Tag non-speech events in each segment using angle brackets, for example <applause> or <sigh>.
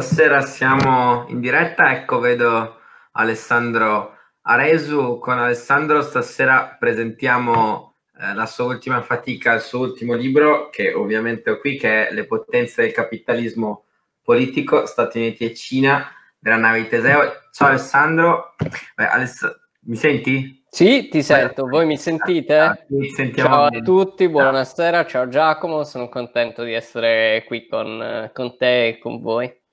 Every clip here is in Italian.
Stasera siamo in diretta, ecco vedo Alessandro Aresu. Con Alessandro stasera presentiamo eh, la sua ultima fatica, il suo ultimo libro, che ovviamente ho qui, che è Le potenze del capitalismo politico, Stati Uniti e Cina, della nave di Teseo. Ciao Alessandro, Beh, Aless- mi senti? Sì, ti sento, voi mi sentite? Sì, ciao a tutti, buonasera, ciao Giacomo, sono contento di essere qui con, con te e con voi.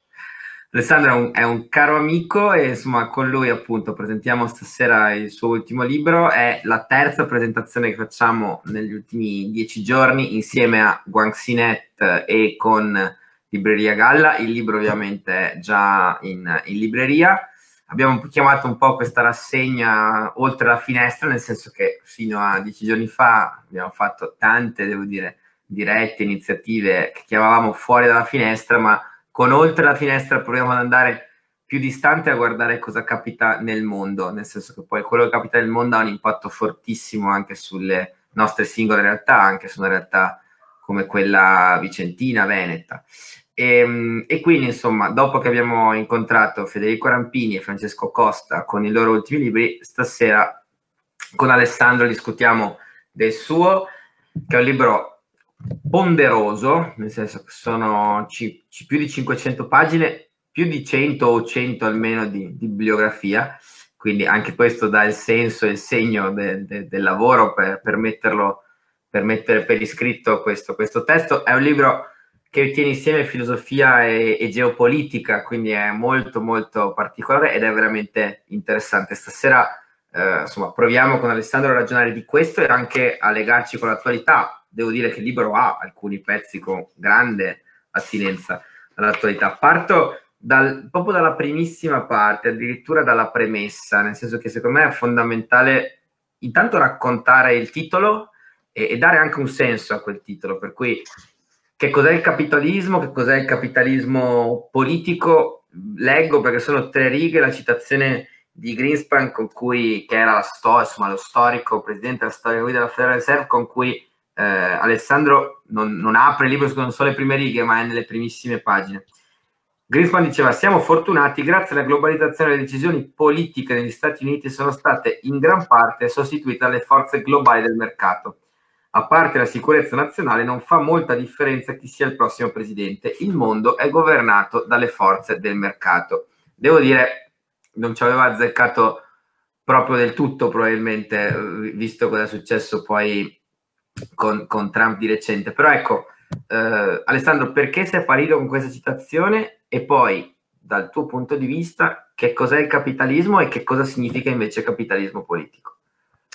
Alessandro è un, è un, caro amico e insomma con lui appunto presentiamo stasera il suo ultimo libro, è la terza presentazione che facciamo negli ultimi dieci giorni insieme a Guangxinet e con Libreria Galla, il libro ovviamente è già in, in libreria. Abbiamo chiamato un po' questa rassegna oltre la finestra, nel senso che fino a dieci giorni fa abbiamo fatto tante, devo dire, dirette, iniziative che chiamavamo fuori dalla finestra, ma con oltre la finestra proviamo ad andare più distante a guardare cosa capita nel mondo, nel senso che poi quello che capita nel mondo ha un impatto fortissimo anche sulle nostre singole realtà, anche su una realtà come quella vicentina, veneta. E, ehm, e, quindi, insomma, dopo che abbiamo incontrato Federico Rampini e Francesco Costa con i loro ultimi libri, stasera con Alessandro discutiamo del suo, che è un libro ponderoso, nel senso che sono c- c- più di 500 pagine, più di 100 o 100 almeno di, di bibliografia, quindi anche questo dà il senso e il segno de- de- del lavoro per, per, metterlo, per mettere per iscritto questo, questo testo. È un libro che tiene insieme filosofia e, e, geopolitica, quindi è molto molto particolare ed è veramente interessante. Stasera eh, insomma proviamo con Alessandro a ragionare di questo e anche a legarci con l'attualità. Devo dire che il libro ha alcuni pezzi con grande attinenza all'attualità. Parto dal, proprio dalla primissima parte, addirittura dalla premessa, nel senso che secondo me è fondamentale intanto raccontare il titolo e, e dare anche un senso a quel titolo, per cui che cos'è il capitalismo, che cos'è il capitalismo politico, leggo perché sono tre righe la citazione di Greenspan con cui, che era sto, insomma, lo storico presidente della storia della Federal Reserve, con cui eh, Alessandro non, non, apre il libro, non solo le prime righe, ma è nelle primissime pagine. Greenspan diceva: Siamo fortunati, grazie alla globalizzazione, le decisioni politiche negli Stati Uniti sono state in gran parte sostituite dalle forze globali del mercato a parte la sicurezza nazionale, non fa molta differenza chi sia il prossimo presidente. Il mondo è governato dalle forze del mercato. Devo dire, non ci aveva azzeccato proprio del tutto, probabilmente, eh, visto cosa è successo poi con, con Trump di recente. Però ecco, eh, Alessandro, perché sei apparito con questa citazione e poi, dal tuo punto di vista, che cos'è il capitalismo e che cosa significa invece capitalismo politico?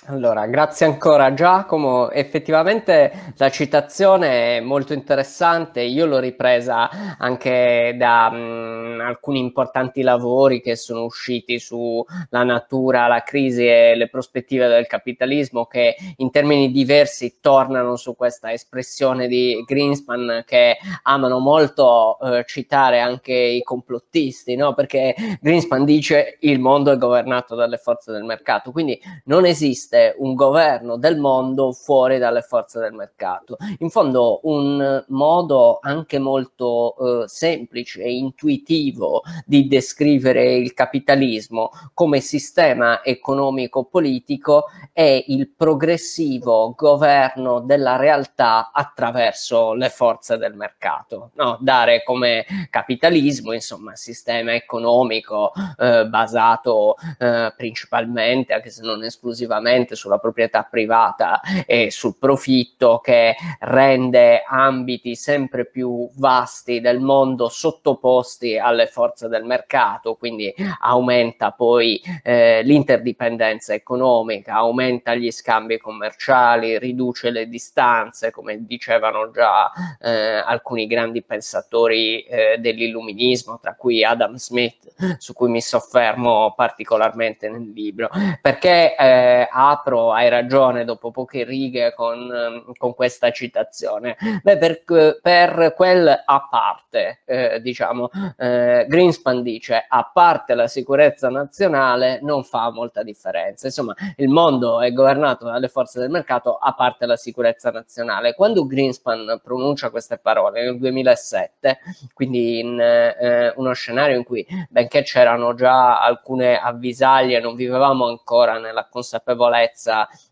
Allora, grazie ancora Giacomo. Effettivamente la citazione è molto interessante. Io l'ho ripresa anche da mh, alcuni importanti lavori che sono usciti sulla natura, la crisi e le prospettive del capitalismo che in termini diversi tornano su questa espressione di Greenspan che amano molto eh, citare anche i complottisti, no? Perché Greenspan dice il mondo è governato dalle forze del mercato, quindi non esiste esiste un governo del mondo fuori dalle forze del mercato. In fondo un modo anche molto eh, semplice e intuitivo di descrivere il capitalismo come sistema economico-politico è il progressivo governo della realtà attraverso le forze del mercato. No? Dare come capitalismo, insomma, sistema economico eh, basato eh, principalmente, anche se non esclusivamente, esclusivamente sulla proprietà privata e sul profitto che rende ambiti sempre più vasti del mondo sottoposti alle forze del mercato, quindi aumenta poi eh, l'interdipendenza economica, aumenta gli scambi commerciali, riduce le distanze, come dicevano già eh, alcuni grandi pensatori eh, dell'illuminismo, tra cui Adam Smith, su cui mi soffermo particolarmente nel libro, perché eh, ha apro, hai ragione, dopo poche righe con, ehm, con questa citazione. Beh, per, per quel a parte, eh, diciamo, eh, eh, Greenspan dice a parte la sicurezza nazionale non fa molta differenza. Insomma, il mondo è governato dalle forze del mercato a parte la sicurezza nazionale. Quando Greenspan pronuncia queste parole nel 2007, quindi in eh, uno scenario in cui benché c'erano già alcune avvisaglie, non vivevamo ancora nella consapevolezza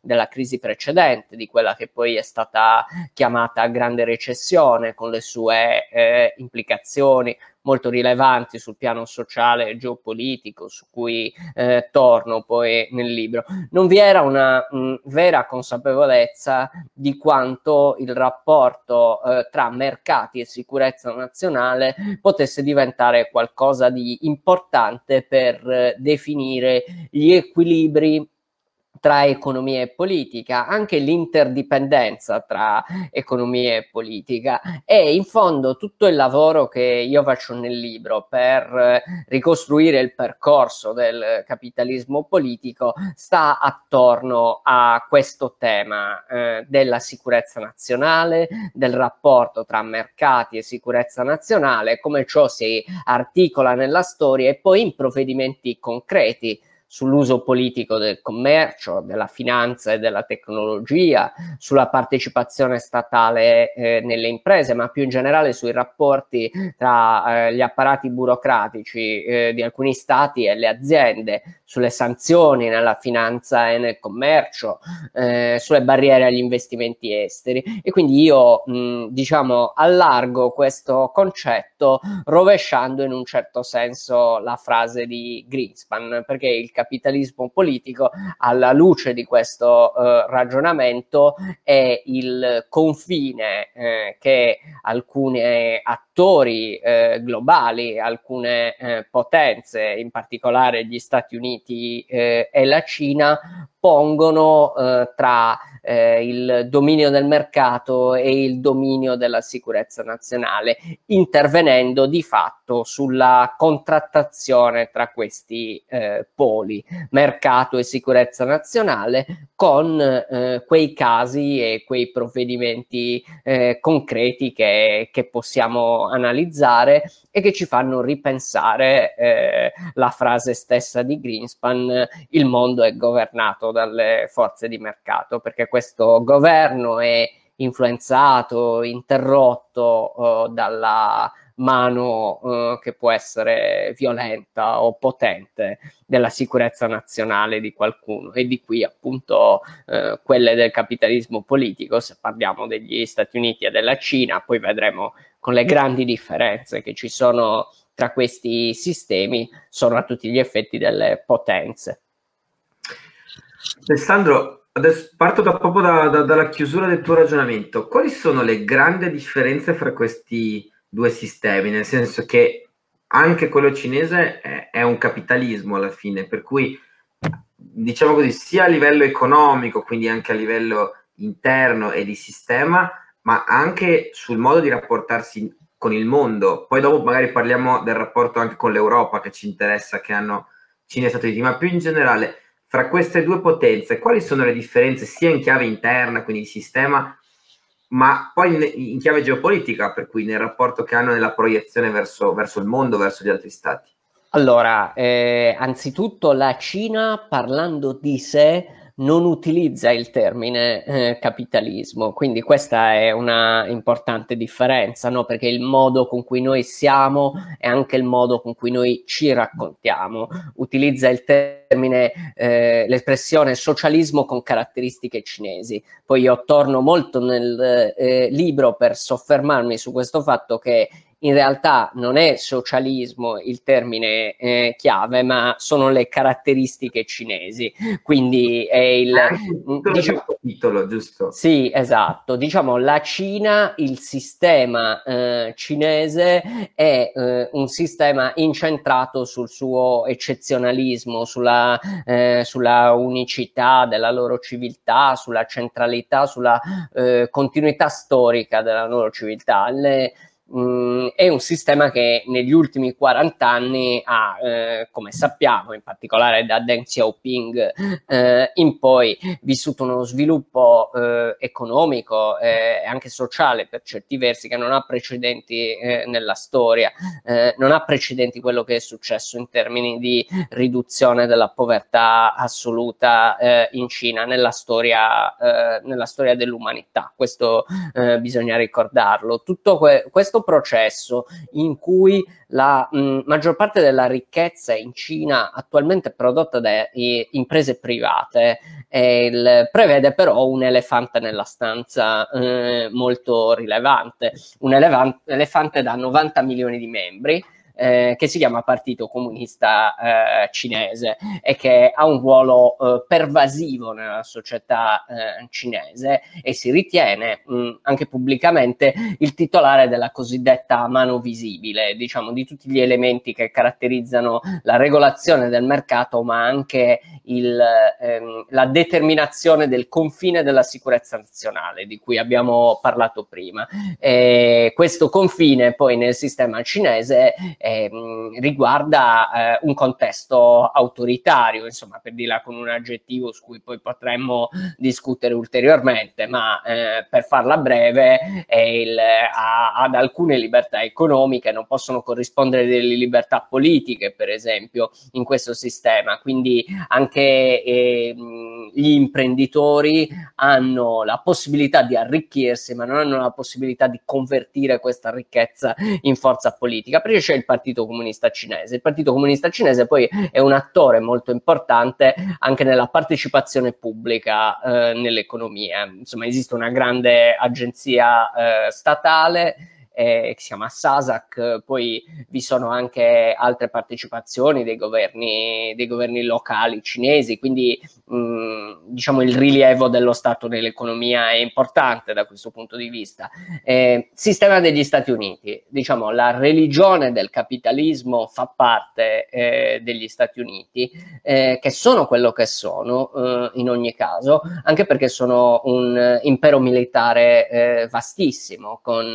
della crisi precedente, di quella che poi è stata chiamata grande recessione con le sue eh, implicazioni molto rilevanti sul piano sociale e geopolitico, su cui eh, torno poi nel libro. Non vi era una mh, vera consapevolezza di quanto il rapporto eh, tra mercati e sicurezza nazionale potesse diventare qualcosa di importante per eh, definire gli equilibri tra economia e politica, anche l'interdipendenza tra economia e politica. E in fondo tutto il lavoro che io faccio nel libro per ricostruire il percorso del capitalismo politico sta attorno a questo tema eh, della sicurezza nazionale, del rapporto tra mercati e sicurezza nazionale, come ciò si articola nella storia e poi in provvedimenti concreti sull'uso politico del commercio, della finanza e della tecnologia, sulla partecipazione statale eh, nelle imprese, ma più in generale sui rapporti tra eh, gli apparati burocratici eh, di alcuni stati e le aziende, sulle sanzioni nella finanza e nel commercio, eh, sulle barriere agli investimenti esteri. E quindi io, mh, diciamo, allargo questo concetto rovesciando in un certo senso la frase di Greenspan, perché il capitalismo politico, alla luce di questo eh, ragionamento, è il confine eh, che alcuni attori eh, globali, alcune eh, potenze, in particolare gli Stati Uniti eh, e la Cina, pongono eh, tra eh, il dominio del mercato e il dominio della sicurezza nazionale, intervenendo di fatto sulla contrattazione tra questi eh, poli, mercato e sicurezza nazionale, con eh, quei casi e quei provvedimenti eh, concreti che, che, possiamo analizzare e che ci fanno ripensare eh, la frase stessa di Greenspan, il mondo è governato dalle forze di mercato, perché questo governo è influenzato, interrotto uh, dalla mano uh, che può essere violenta o potente della sicurezza nazionale di qualcuno. E di qui appunto uh, quelle del capitalismo politico se parliamo degli Stati Uniti e della Cina poi vedremo con le grandi differenze che ci sono tra questi sistemi sono a tutti gli effetti delle potenze Alessandro, adesso parto da, proprio da, da, dalla chiusura del tuo ragionamento. Quali sono le grandi differenze fra questi due sistemi? Nel senso che anche quello cinese è, è un capitalismo alla fine, per cui diciamo così, sia a livello economico, quindi anche a livello interno e di sistema, ma anche sul modo di rapportarsi con il mondo. Poi dopo magari parliamo del rapporto anche con l'Europa che ci interessa, che hanno Cina e Stati Uniti, ma più in generale fra queste due potenze, quali sono le differenze sia in chiave interna, quindi di sistema, ma poi in, in, chiave geopolitica, per cui nel rapporto che hanno nella proiezione verso, verso il mondo, verso gli altri stati? Allora, eh, anzitutto la Cina, parlando di sé, non utilizza il termine eh, capitalismo, quindi questa è una importante differenza, no? perché il modo con cui noi siamo è anche il modo con cui noi ci raccontiamo, utilizza il termine, eh, l'espressione socialismo con caratteristiche cinesi. Poi io torno molto nel eh, libro per soffermarmi su questo fatto che in realtà non è socialismo il termine eh, chiave, ma sono le caratteristiche cinesi. Quindi è il diciamo, titolo, giusto? Sì, esatto. Diciamo la Cina, il sistema eh, cinese è eh, un sistema incentrato sul suo eccezionalismo, sulla, eh, sulla unicità della loro civiltà, sulla centralità, sulla eh, continuità storica della loro civiltà. Le, mh, mm, è un sistema che negli ultimi 40 anni ha, eh, come sappiamo, in particolare da Deng Xiaoping eh, in poi, vissuto uno sviluppo eh, economico e anche sociale per certi versi che non ha precedenti eh, nella storia, eh, non ha precedenti quello che è successo in termini di riduzione della povertà assoluta eh, in Cina nella storia, nella storia dell'umanità. Questo bisogna ricordarlo. Tutto que- questo processo in cui la mh, maggior parte della ricchezza in Cina attualmente prodotta da imprese private il, prevede però un elefante nella stanza eh, molto rilevante, un elefante da 90 milioni di membri eh, che si chiama Partito Comunista eh, Cinese e che ha un ruolo eh, pervasivo nella società eh, cinese e si ritiene mh, anche pubblicamente il titolare della cosiddetta mano visibile, diciamo di tutti gli elementi che caratterizzano la regolazione del mercato, ma anche il, ehm, la determinazione del confine della sicurezza nazionale di cui abbiamo parlato prima. E questo confine poi nel sistema cinese ehm, riguarda eh, un contesto autoritario, insomma, per dirla con un aggettivo su cui poi potremmo discutere ulteriormente, ma eh, per farla breve, il, ha, ad alcune libertà economiche non possono corrispondere delle libertà politiche, per esempio, in questo sistema. Quindi anche eh, gli imprenditori hanno la possibilità di arricchirsi, ma non hanno la possibilità di convertire questa ricchezza in forza politica, perché c'è il Partito Comunista Cinese. Il Partito Comunista Cinese poi è un attore molto importante anche nella partecipazione pubblica eh, nell'economia. Insomma, esiste una grande agenzia eh, statale eh, che si chiama SASAC, poi vi sono anche altre partecipazioni dei governi, dei governi locali cinesi, quindi mh, diciamo il rilievo dello Stato nell'economia è importante da questo punto di vista. Eh, sistema degli Stati Uniti, diciamo la religione del capitalismo fa parte eh, degli Stati Uniti, eh, che sono quello che sono eh, in ogni caso, anche perché sono un impero militare eh, vastissimo con,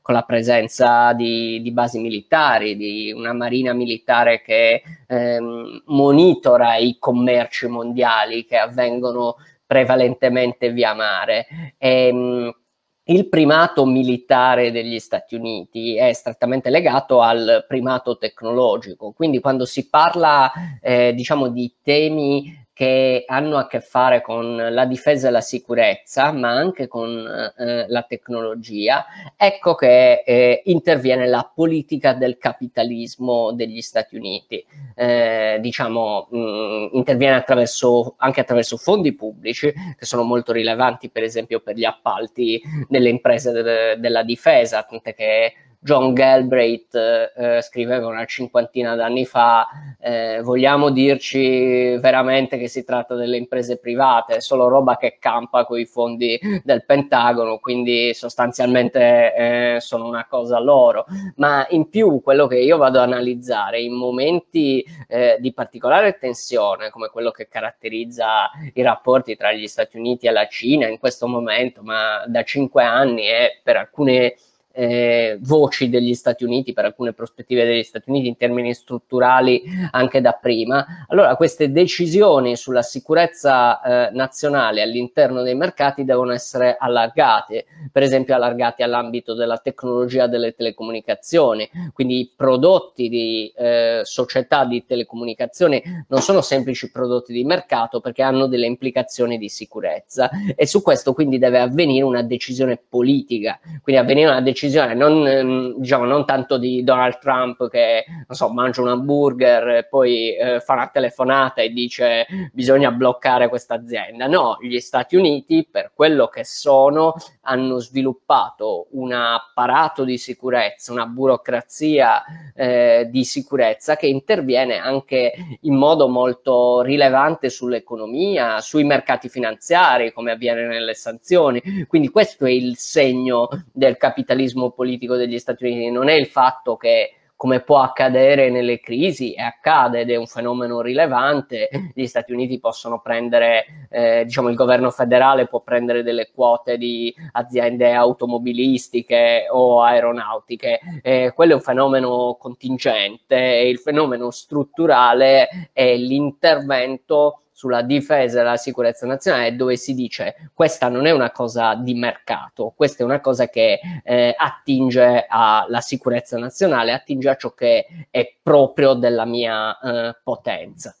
con con la presenza di, di, basi militari, di una marina militare che ehm, monitora i commerci mondiali che avvengono prevalentemente via mare. E, ehm, il primato militare degli Stati Uniti è strettamente legato al primato tecnologico, quindi quando si parla eh, diciamo di temi che hanno a che fare con la difesa e la sicurezza, ma anche con eh, la tecnologia, ecco che eh, interviene la politica del capitalismo degli Stati Uniti. Eh, diciamo, mh, mm, interviene attraverso, anche attraverso fondi pubblici, che sono molto rilevanti, per esempio, per gli appalti delle imprese de- della difesa, tant'è che John Galbraith eh, scriveva una cinquantina d'anni fa, eh, vogliamo dirci veramente che si tratta delle imprese private, è solo roba che campa con i fondi del Pentagono, quindi sostanzialmente eh, sono una cosa loro. Ma in più quello che io vado ad analizzare in momenti eh, di particolare tensione, come quello che caratterizza i rapporti tra gli Stati Uniti e la Cina in questo momento, ma da cinque anni e per alcune eh, voci degli Stati Uniti, per alcune prospettive degli Stati Uniti in termini strutturali anche da prima. Allora queste decisioni sulla sicurezza eh, nazionale all'interno dei mercati devono essere allargate, per esempio allargate all'ambito della tecnologia delle telecomunicazioni, quindi i prodotti di eh, società di telecomunicazioni non sono semplici prodotti di mercato perché hanno delle implicazioni di sicurezza. E su questo quindi deve avvenire una decisione politica, quindi avvenire una decisione decisione non, ehm, diciamo, non tanto di Donald Trump che so, mangia un hamburger e poi eh, fa una telefonata e dice bisogna bloccare questa azienda. No, gli Stati Uniti, per quello che sono, hanno sviluppato un apparato di sicurezza, una burocrazia eh, di sicurezza che interviene anche in modo molto rilevante sull'economia, sui mercati finanziari, come avviene nelle sanzioni. Quindi questo è il segno del capitalismo politico degli Stati Uniti, non è il fatto che come può accadere nelle crisi, e accade ed è un fenomeno rilevante, gli Stati Uniti possono prendere, eh, diciamo il governo federale può prendere delle quote di aziende automobilistiche o aeronautiche, eh, quello è un fenomeno contingente e il fenomeno strutturale è l'intervento sulla difesa e la sicurezza nazionale dove si dice questa non è una cosa di mercato, questa è una cosa che eh, attinge alla sicurezza nazionale, attinge a ciò che è proprio della mia eh, potenza.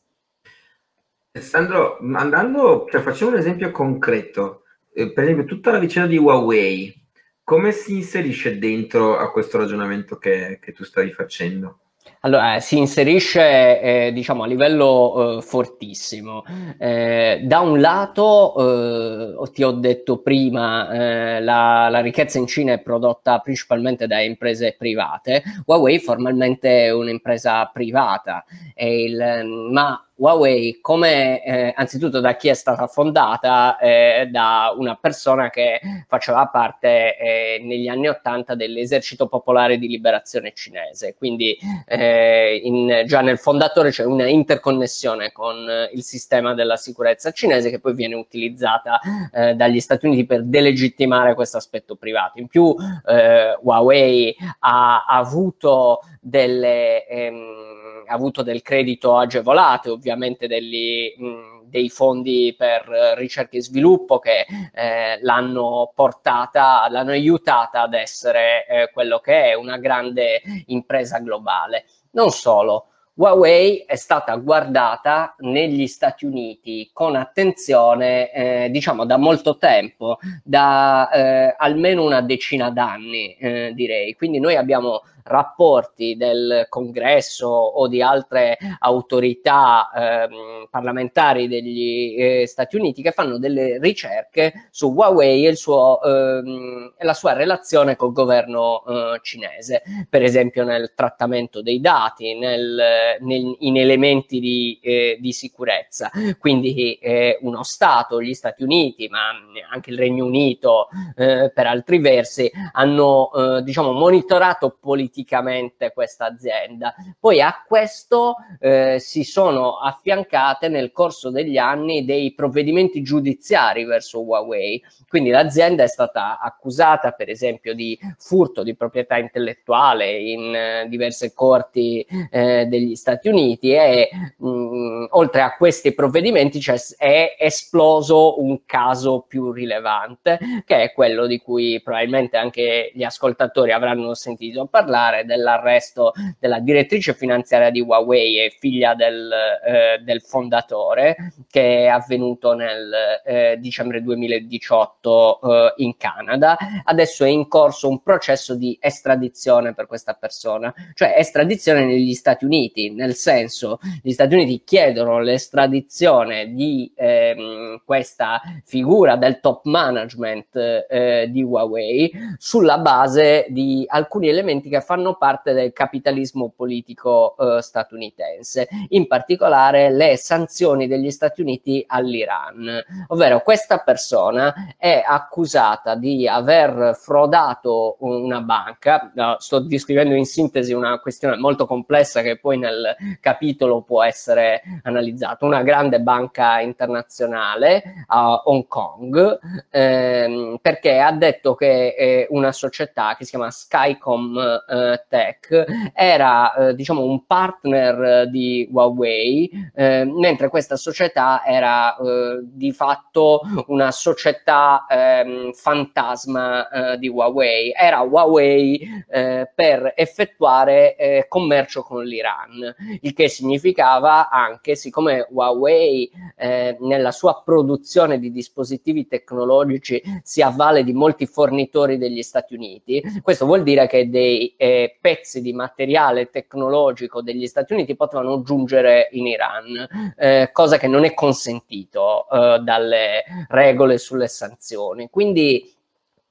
Alessandro, andando, cioè facciamo un esempio concreto, eh, per esempio tutta la vicenda di Huawei, come si inserisce dentro a questo ragionamento che, che tu stavi facendo? Allora, eh, si inserisce eh, diciamo a livello eh, fortissimo. Eh, da un lato, eh, ti ho detto prima, la, la, ricchezza in Cina è prodotta principalmente da imprese private. Huawei formalmente è un'impresa privata, il, ma Huawei, come eh, anzitutto da chi è stata fondata, eh, da una persona che faceva parte eh, negli anni Ottanta dell'esercito popolare di liberazione cinese, quindi eh, in, già nel fondatore c'è una interconnessione con eh, il sistema della sicurezza cinese che poi viene utilizzata eh, dagli Stati Uniti per delegittimare questo aspetto privato. In più Huawei ha, ha avuto delle... Ehm, avuto del credito agevolato, ovviamente degli, mh, dei fondi per ricerca e sviluppo che eh, l'hanno portata, l'hanno aiutata ad essere eh, quello che è una grande impresa globale. Non solo, Huawei è stata guardata negli Stati Uniti con attenzione, eh, diciamo, da molto tempo, da eh, almeno una decina d'anni, eh, direi. Quindi noi abbiamo rapporti del congresso o di altre autorità ehm, parlamentari degli eh, Stati Uniti che fanno delle ricerche su Huawei e, suo, ehm, e la sua relazione col governo eh, cinese, per esempio nel trattamento dei dati, nel, nel, in elementi di, eh, di sicurezza. Quindi eh, uno Stato, gli Stati Uniti, ma anche il Regno Unito eh, per altri versi, hanno eh, diciamo, monitorato politicamente politicamente questa azienda. Poi a questo eh, si sono affiancate nel corso degli anni dei provvedimenti giudiziari verso Huawei. Quindi l'azienda è stata accusata, per esempio, di furto di proprietà intellettuale in eh, diverse corti eh, degli Stati Uniti e mh, mm, oltre a questi provvedimenti cioè, è esploso un caso più rilevante, che è quello di cui probabilmente anche gli ascoltatori avranno sentito parlare parlare dell'arresto della direttrice finanziaria di Huawei e figlia del, eh, del fondatore, che è avvenuto nel eh, dicembre 2018 eh, in Canada. Adesso è in corso un processo di estradizione per questa persona, cioè estradizione negli Stati Uniti, nel senso gli Stati Uniti chiedono l'estradizione di ehm, questa figura del top management eh, di Huawei sulla base di alcuni elementi che fanno fanno parte del capitalismo politico eh, statunitense, in particolare le sanzioni degli Stati Uniti all'Iran, ovvero questa persona è accusata di aver frodato una banca, sto descrivendo in sintesi una questione molto complessa che poi nel capitolo può essere analizzata, una grande banca internazionale a Hong Kong, ehm, perché ha detto che eh, una società che si chiama Skycom eh, Tech era eh, diciamo un partner di Huawei, eh, mentre questa società era eh, di fatto una società ehm, fantasma eh, di Huawei. Era Huawei eh, per effettuare eh, commercio con l'Iran, il che significava anche, siccome Huawei nella sua produzione di dispositivi tecnologici si avvale di molti fornitori degli Stati Uniti, questo vuol dire che dei eh, pezzi di materiale tecnologico degli Stati Uniti potevano giungere in Iran, eh, cosa che non è consentito eh, dalle regole sulle sanzioni. Quindi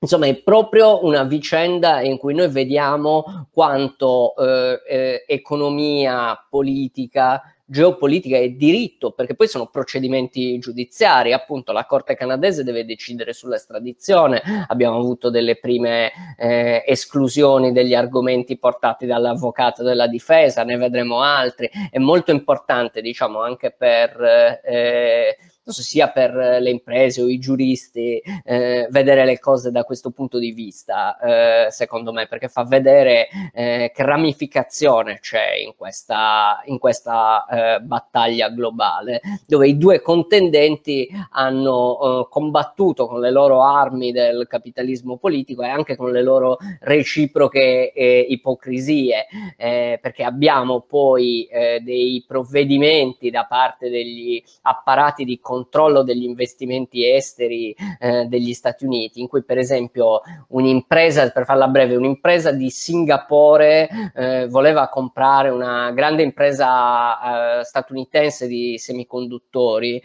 Insomma, è proprio una vicenda in cui noi vediamo quanto eh, eh, economia, politica, geopolitica e diritto, perché poi sono procedimenti giudiziari, appunto la Corte canadese deve decidere sull'estradizione, abbiamo avuto delle prime eh, esclusioni degli argomenti portati dall'avvocato della difesa, ne vedremo altri, è molto importante diciamo anche per... Eh, sia per le imprese o i giuristi, eh, vedere le cose da questo punto di vista, eh, secondo me, perché fa vedere eh, che ramificazione c'è in questa, in questa eh, battaglia globale, dove i due contendenti hanno eh, combattuto con le loro armi del capitalismo politico e anche con le loro reciproche eh, ipocrisie, perché abbiamo poi dei provvedimenti da parte degli apparati di controllo degli investimenti esteri eh, degli Stati Uniti, in cui per esempio un'impresa, per farla breve, un'impresa di Singapore eh, voleva comprare una grande impresa eh, statunitense di semiconduttori.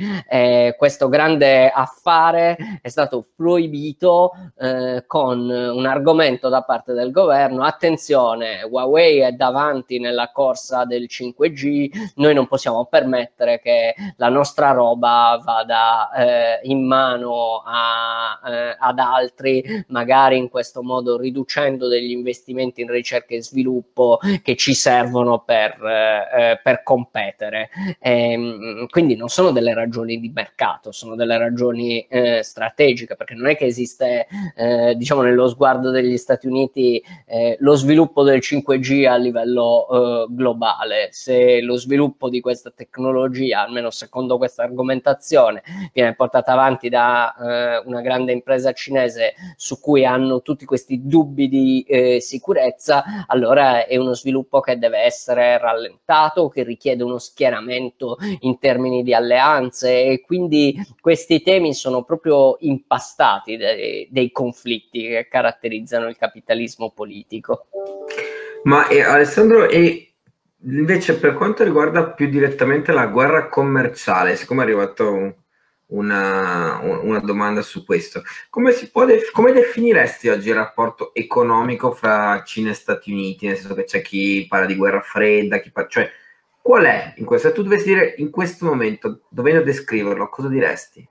questo grande affare è stato proibito eh, con un argomento da parte del governo, attenzione, Huawei è davanti nella corsa del 5G, noi non possiamo permettere che la nostra roba vada eh, in mano a, eh, ad altri, magari in questo modo riducendo degli investimenti in ricerca e sviluppo che ci servono per, eh, eh per competere. E, ehm, quindi non sono delle ragioni di mercato, sono delle ragioni eh, strategiche, perché non è che esiste, eh, diciamo, nello sguardo degli Stati Uniti lo sviluppo del 5G a livello globale. Se lo sviluppo di questa tecnologia, almeno secondo questa argomentazione, innovazione viene portata avanti da eh, una grande impresa cinese su cui hanno tutti questi dubbi di eh, sicurezza, allora è uno sviluppo che deve essere rallentato, che richiede uno schieramento in termini di alleanze e quindi questi temi sono proprio impastati dei, dei conflitti che caratterizzano il capitalismo politico. Ma eh, Alessandro, e Invece, per quanto riguarda più direttamente la guerra commerciale, siccome è arrivata un, una, una, domanda su questo, come, def- come, definiresti oggi il rapporto economico fra Cina e Stati Uniti? Nel senso che c'è chi parla di guerra fredda, chi parla, cioè qual è in questo? Se tu dovessi dire in questo momento, dovendo descriverlo, cosa diresti?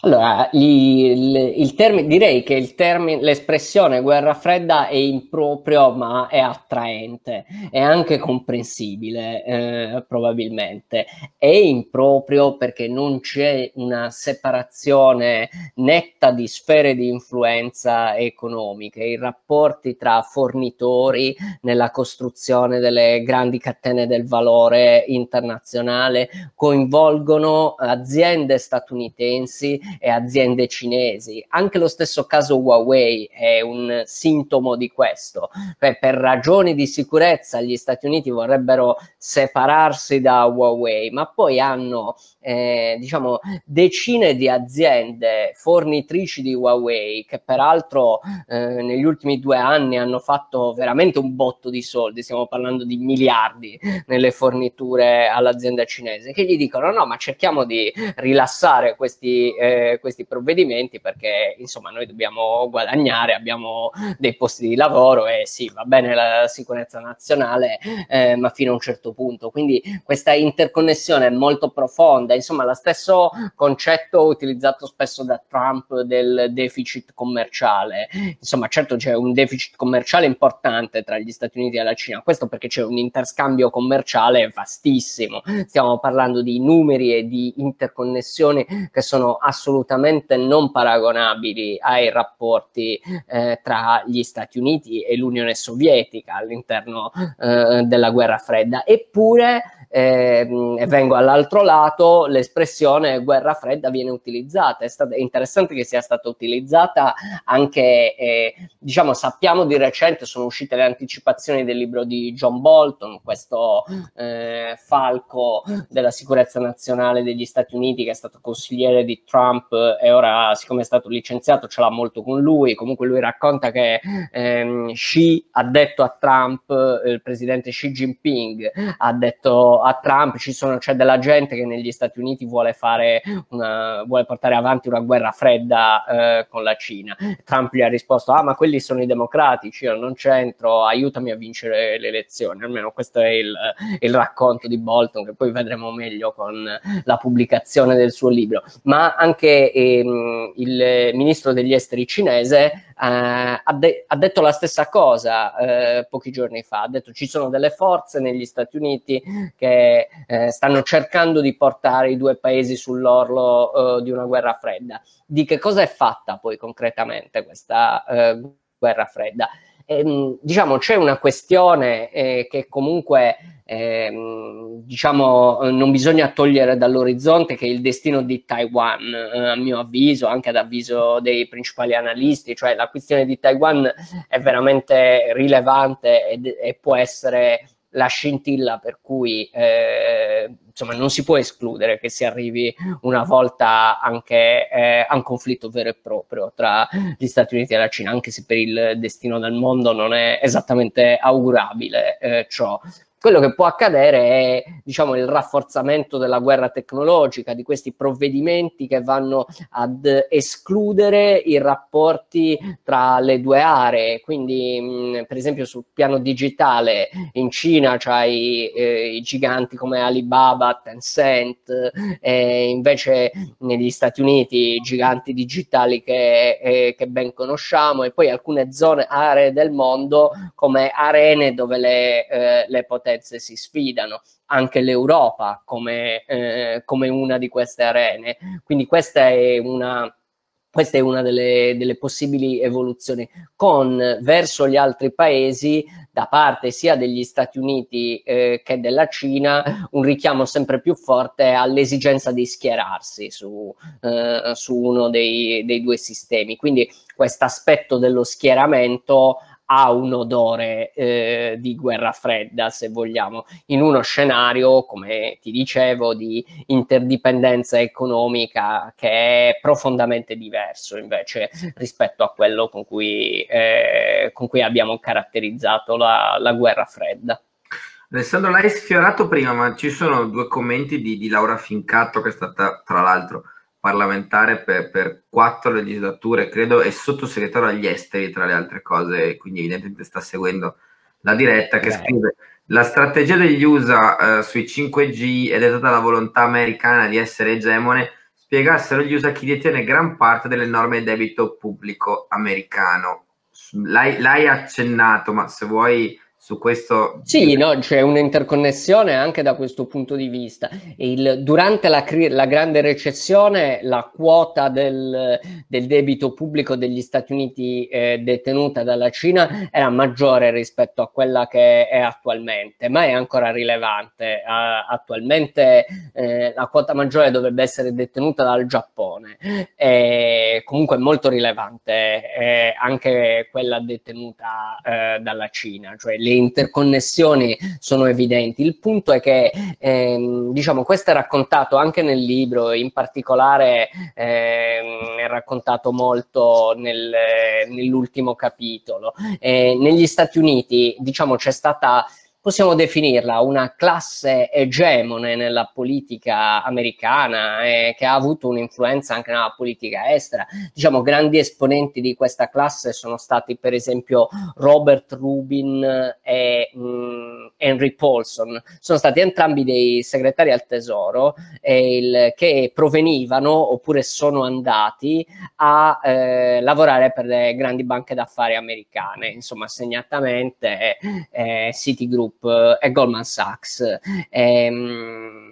Allora, il, il termine, direi che il termine, l'espressione guerra fredda è improprio, ma è attraente, è anche comprensibile, eh, probabilmente. È improprio perché non c'è una separazione netta di sfere di influenza economiche. I rapporti tra fornitori nella costruzione delle grandi catene del valore internazionale coinvolgono aziende statunitensi cinesi e aziende cinesi. Anche lo stesso caso Huawei è un sintomo di questo. Per, per ragioni di sicurezza gli Stati Uniti vorrebbero separarsi da Huawei, ma poi hanno eh, diciamo decine di aziende fornitrici di Huawei che peraltro eh, negli ultimi due anni hanno fatto veramente un botto di soldi, stiamo parlando di miliardi nelle forniture all'azienda cinese, che gli dicono no ma cerchiamo di rilassare questi eh, questi provvedimenti perché insomma noi dobbiamo guadagnare, abbiamo dei posti di lavoro e sì, va bene la sicurezza nazionale, eh, ma fino a un certo punto. Quindi questa interconnessione è molto profonda, insomma, lo stesso concetto utilizzato spesso da Trump del deficit commerciale. Insomma, certo c'è un deficit commerciale importante tra gli Stati Uniti e la Cina, questo perché c'è un interscambio commerciale vastissimo. Stiamo parlando di numeri e di interconnessioni che sono assolutamente non paragonabili ai rapporti eh, tra gli Stati Uniti e l'Unione Sovietica all'interno eh, della guerra fredda. Eppure eh, vengo all'altro lato, l'espressione guerra fredda viene utilizzata, è, stata, è interessante che sia stata utilizzata anche, eh, diciamo, sappiamo di recente, sono uscite le anticipazioni del libro di John Bolton, questo eh, falco della sicurezza nazionale degli Stati Uniti che è stato consigliere di Trump e ora siccome è stato licenziato ce l'ha molto con lui, comunque lui racconta che ehm, Xi ha detto a Trump, il presidente Xi Jinping ha detto a Trump sono, c'è della gente che negli Stati Uniti vuole, fare una, vuole portare avanti una guerra fredda eh, con la Cina. Trump gli ha risposto, ah ma quelli sono i democratici, io non c'entro, aiutami a vincere le elezioni. Almeno questo è il, il racconto di Bolton che poi vedremo meglio con la pubblicazione del suo libro. Ma anche ehm, il ministro degli esteri cinese eh, ha, de- ha, detto la stessa cosa eh, pochi giorni fa, ha detto ci sono delle forze negli Stati Uniti che eh, stanno cercando di portare i due paesi sull'orlo eh, di una guerra fredda. Di che cosa è fatta poi concretamente questa eh, guerra fredda? Ehm, diciamo c'è una questione eh, che comunque ehm, diciamo non bisogna togliere dall'orizzonte che il destino di Taiwan eh, a mio avviso anche ad avviso dei principali analisti. Cioè la questione di Taiwan è veramente rilevante ed, e può essere la scintilla per cui eh, insomma non si può escludere che si arrivi una volta anche eh, a un conflitto vero e proprio tra gli Stati Uniti e la Cina, anche se per il destino del mondo non è esattamente augurabile eh, ciò quello che può accadere è diciamo, il rafforzamento della guerra tecnologica, di questi provvedimenti che vanno ad escludere i rapporti tra le due aree. Quindi, mh, per esempio, sul piano digitale in Cina c'hai eh, i giganti come Alibaba, Tencent, e invece negli Stati Uniti i giganti digitali che, eh, che ben conosciamo, e poi alcune zone, aree del mondo come arene dove le, eh, le potenze potenze si sfidano, anche l'Europa come, eh, come una di queste arene. Quindi questa è una, questa è una delle, delle, possibili evoluzioni, con verso gli altri paesi, da parte sia degli Stati Uniti eh, che della Cina, un richiamo sempre più forte all'esigenza di schierarsi su, eh, su uno dei, dei, due sistemi. Quindi questo aspetto dello schieramento ha un odore eh, di guerra fredda, se vogliamo, in uno scenario, come ti dicevo, di interdipendenza economica che è profondamente diverso invece rispetto a quello con cui, eh, con cui abbiamo caratterizzato la, la guerra fredda. Alessandro, l'hai sfiorato prima, ma ci sono due commenti di, di Laura Fincato, che è stata tra l'altro parlamentare per, per, quattro legislature, credo, e sottosegretario agli esteri, tra le altre cose, quindi evidentemente sta seguendo la diretta, che Beh. scrive la strategia degli USA eh, sui 5G è dettata dalla volontà americana di essere egemone, spiegassero gli USA chi detiene gran parte dell'enorme debito pubblico americano. L'hai, l'hai accennato, ma se vuoi su questo. Sì, no, c'è un'interconnessione anche da questo punto di vista. Il, durante la, la, grande recessione, la quota del, del, debito pubblico degli Stati Uniti eh, detenuta dalla Cina era maggiore rispetto a quella che è attualmente, ma è ancora rilevante. Uh, attualmente eh, la quota maggiore dovrebbe essere detenuta dal Giappone, è comunque molto rilevante eh, anche quella detenuta eh, dalla Cina, cioè le interconnessioni sono evidenti. Il punto è che, ehm, diciamo, questo è raccontato anche nel libro, in particolare ehm, è raccontato molto nel, nell'ultimo capitolo. Eh, negli Stati Uniti, diciamo, c'è stata possiamo definirla una classe egemone nella politica americana e che ha avuto un'influenza anche nella politica estera. Diciamo, grandi esponenti di questa classe sono stati per esempio Robert Rubin e mh, mm, Henry Paulson. Sono stati entrambi dei segretari al tesoro il, che provenivano oppure sono andati a eh, lavorare per le grandi banche d'affari americane, insomma, segnatamente eh, Citigroup Group e Goldman Sachs. Ehm,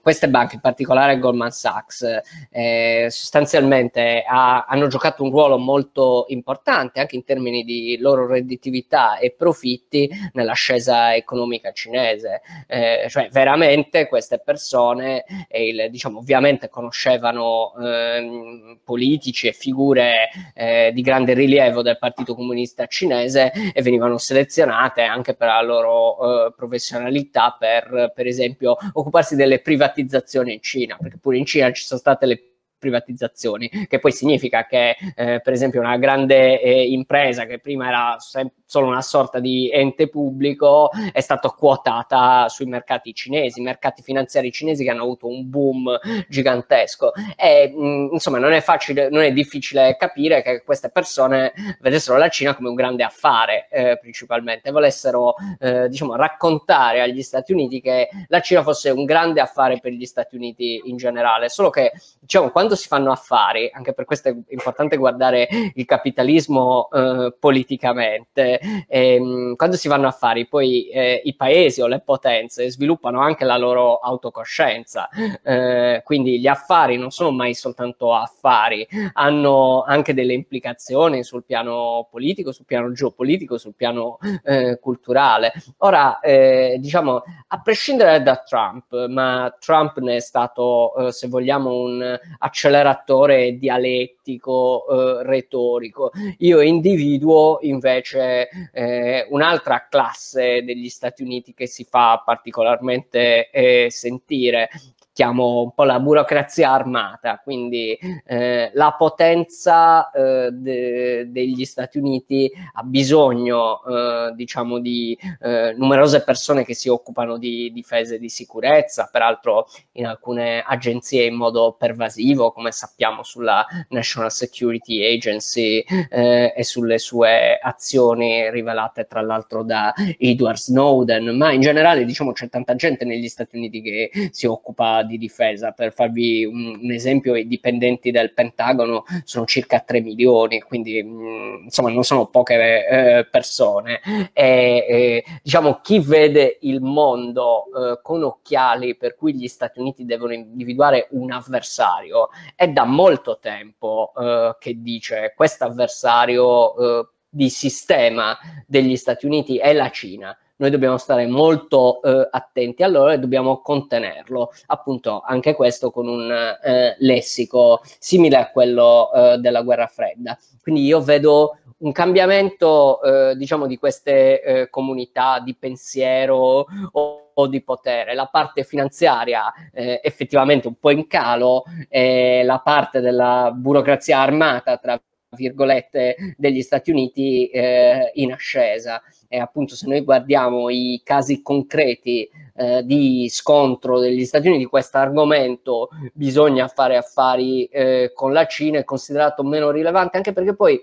queste banche, in particolare Goldman Sachs, eh, sostanzialmente ha, hanno giocato un ruolo molto importante anche in termini di loro redditività e profitti nell'ascesa economica cinese. Eh, cioè, veramente queste persone, il, diciamo, ovviamente conoscevano eh, politici e figure eh, di grande rilievo del Partito Comunista Cinese e venivano selezionate anche per la loro eh, professionalità per, per esempio, occuparsi delle prime privatizzazione in Cina, perché pure in Cina ci sono state le privatizzazioni, che poi significa che eh, per esempio una grande eh, impresa che prima era sem- solo una sorta di ente pubblico è stata quotata sui mercati cinesi, mercati finanziari cinesi che hanno avuto un boom gigantesco. E mh, insomma non è facile, non è difficile capire che queste persone vedessero la Cina come un grande affare eh, principalmente, volessero eh, diciamo raccontare agli Stati Uniti che la Cina fosse un grande affare per gli Stati Uniti in generale, solo che diciamo quando si fanno affari, anche per questo è importante guardare il capitalismo eh, politicamente, ehm, quando si fanno affari poi eh, i paesi o le potenze sviluppano anche la loro autocoscienza, eh, quindi gli affari non sono mai soltanto affari, hanno anche delle implicazioni sul piano politico, sul piano geopolitico, sul piano eh, culturale. Ora, eh, diciamo, a prescindere da Trump, ma Trump ne è stato, eh, se vogliamo, un acceleratore dialettico, eh, retorico. Io individuo invece eh, un'altra classe degli Stati Uniti che si fa particolarmente eh, sentire, chiamo un po' la burocrazia armata, quindi eh, la potenza eh, de- degli Stati Uniti ha bisogno, eh, diciamo, di eh, numerose persone che si occupano di difesa e di sicurezza, peraltro in alcune agenzie in modo pervasivo, come sappiamo sulla National Security Agency eh, e sulle sue azioni rivelate tra l'altro da Edward Snowden, ma in generale diciamo c'è tanta gente negli Stati Uniti che si occupa di difesa. Per farvi un, un, esempio, i dipendenti del Pentagono sono circa 3 milioni, quindi mh, mm, insomma non sono poche eh, persone. E, e, diciamo chi vede il mondo eh, con occhiali per cui gli Stati Uniti devono individuare un avversario è da molto tempo eh, che dice questo avversario eh, di sistema degli Stati Uniti è la Cina noi dobbiamo stare molto eh, attenti a loro e dobbiamo contenerlo, appunto anche questo con un eh, lessico simile a quello eh, della guerra fredda. Quindi io vedo un cambiamento, eh, diciamo, di queste eh, comunità di pensiero o, o, di potere. La parte finanziaria eh, effettivamente un po' in calo, la parte della burocrazia armata, tra virgolette, degli Stati Uniti eh, in ascesa e appunto se noi guardiamo i casi concreti eh, di scontro degli Stati Uniti, questo argomento bisogna fare affari eh, con la Cina è considerato meno rilevante anche perché poi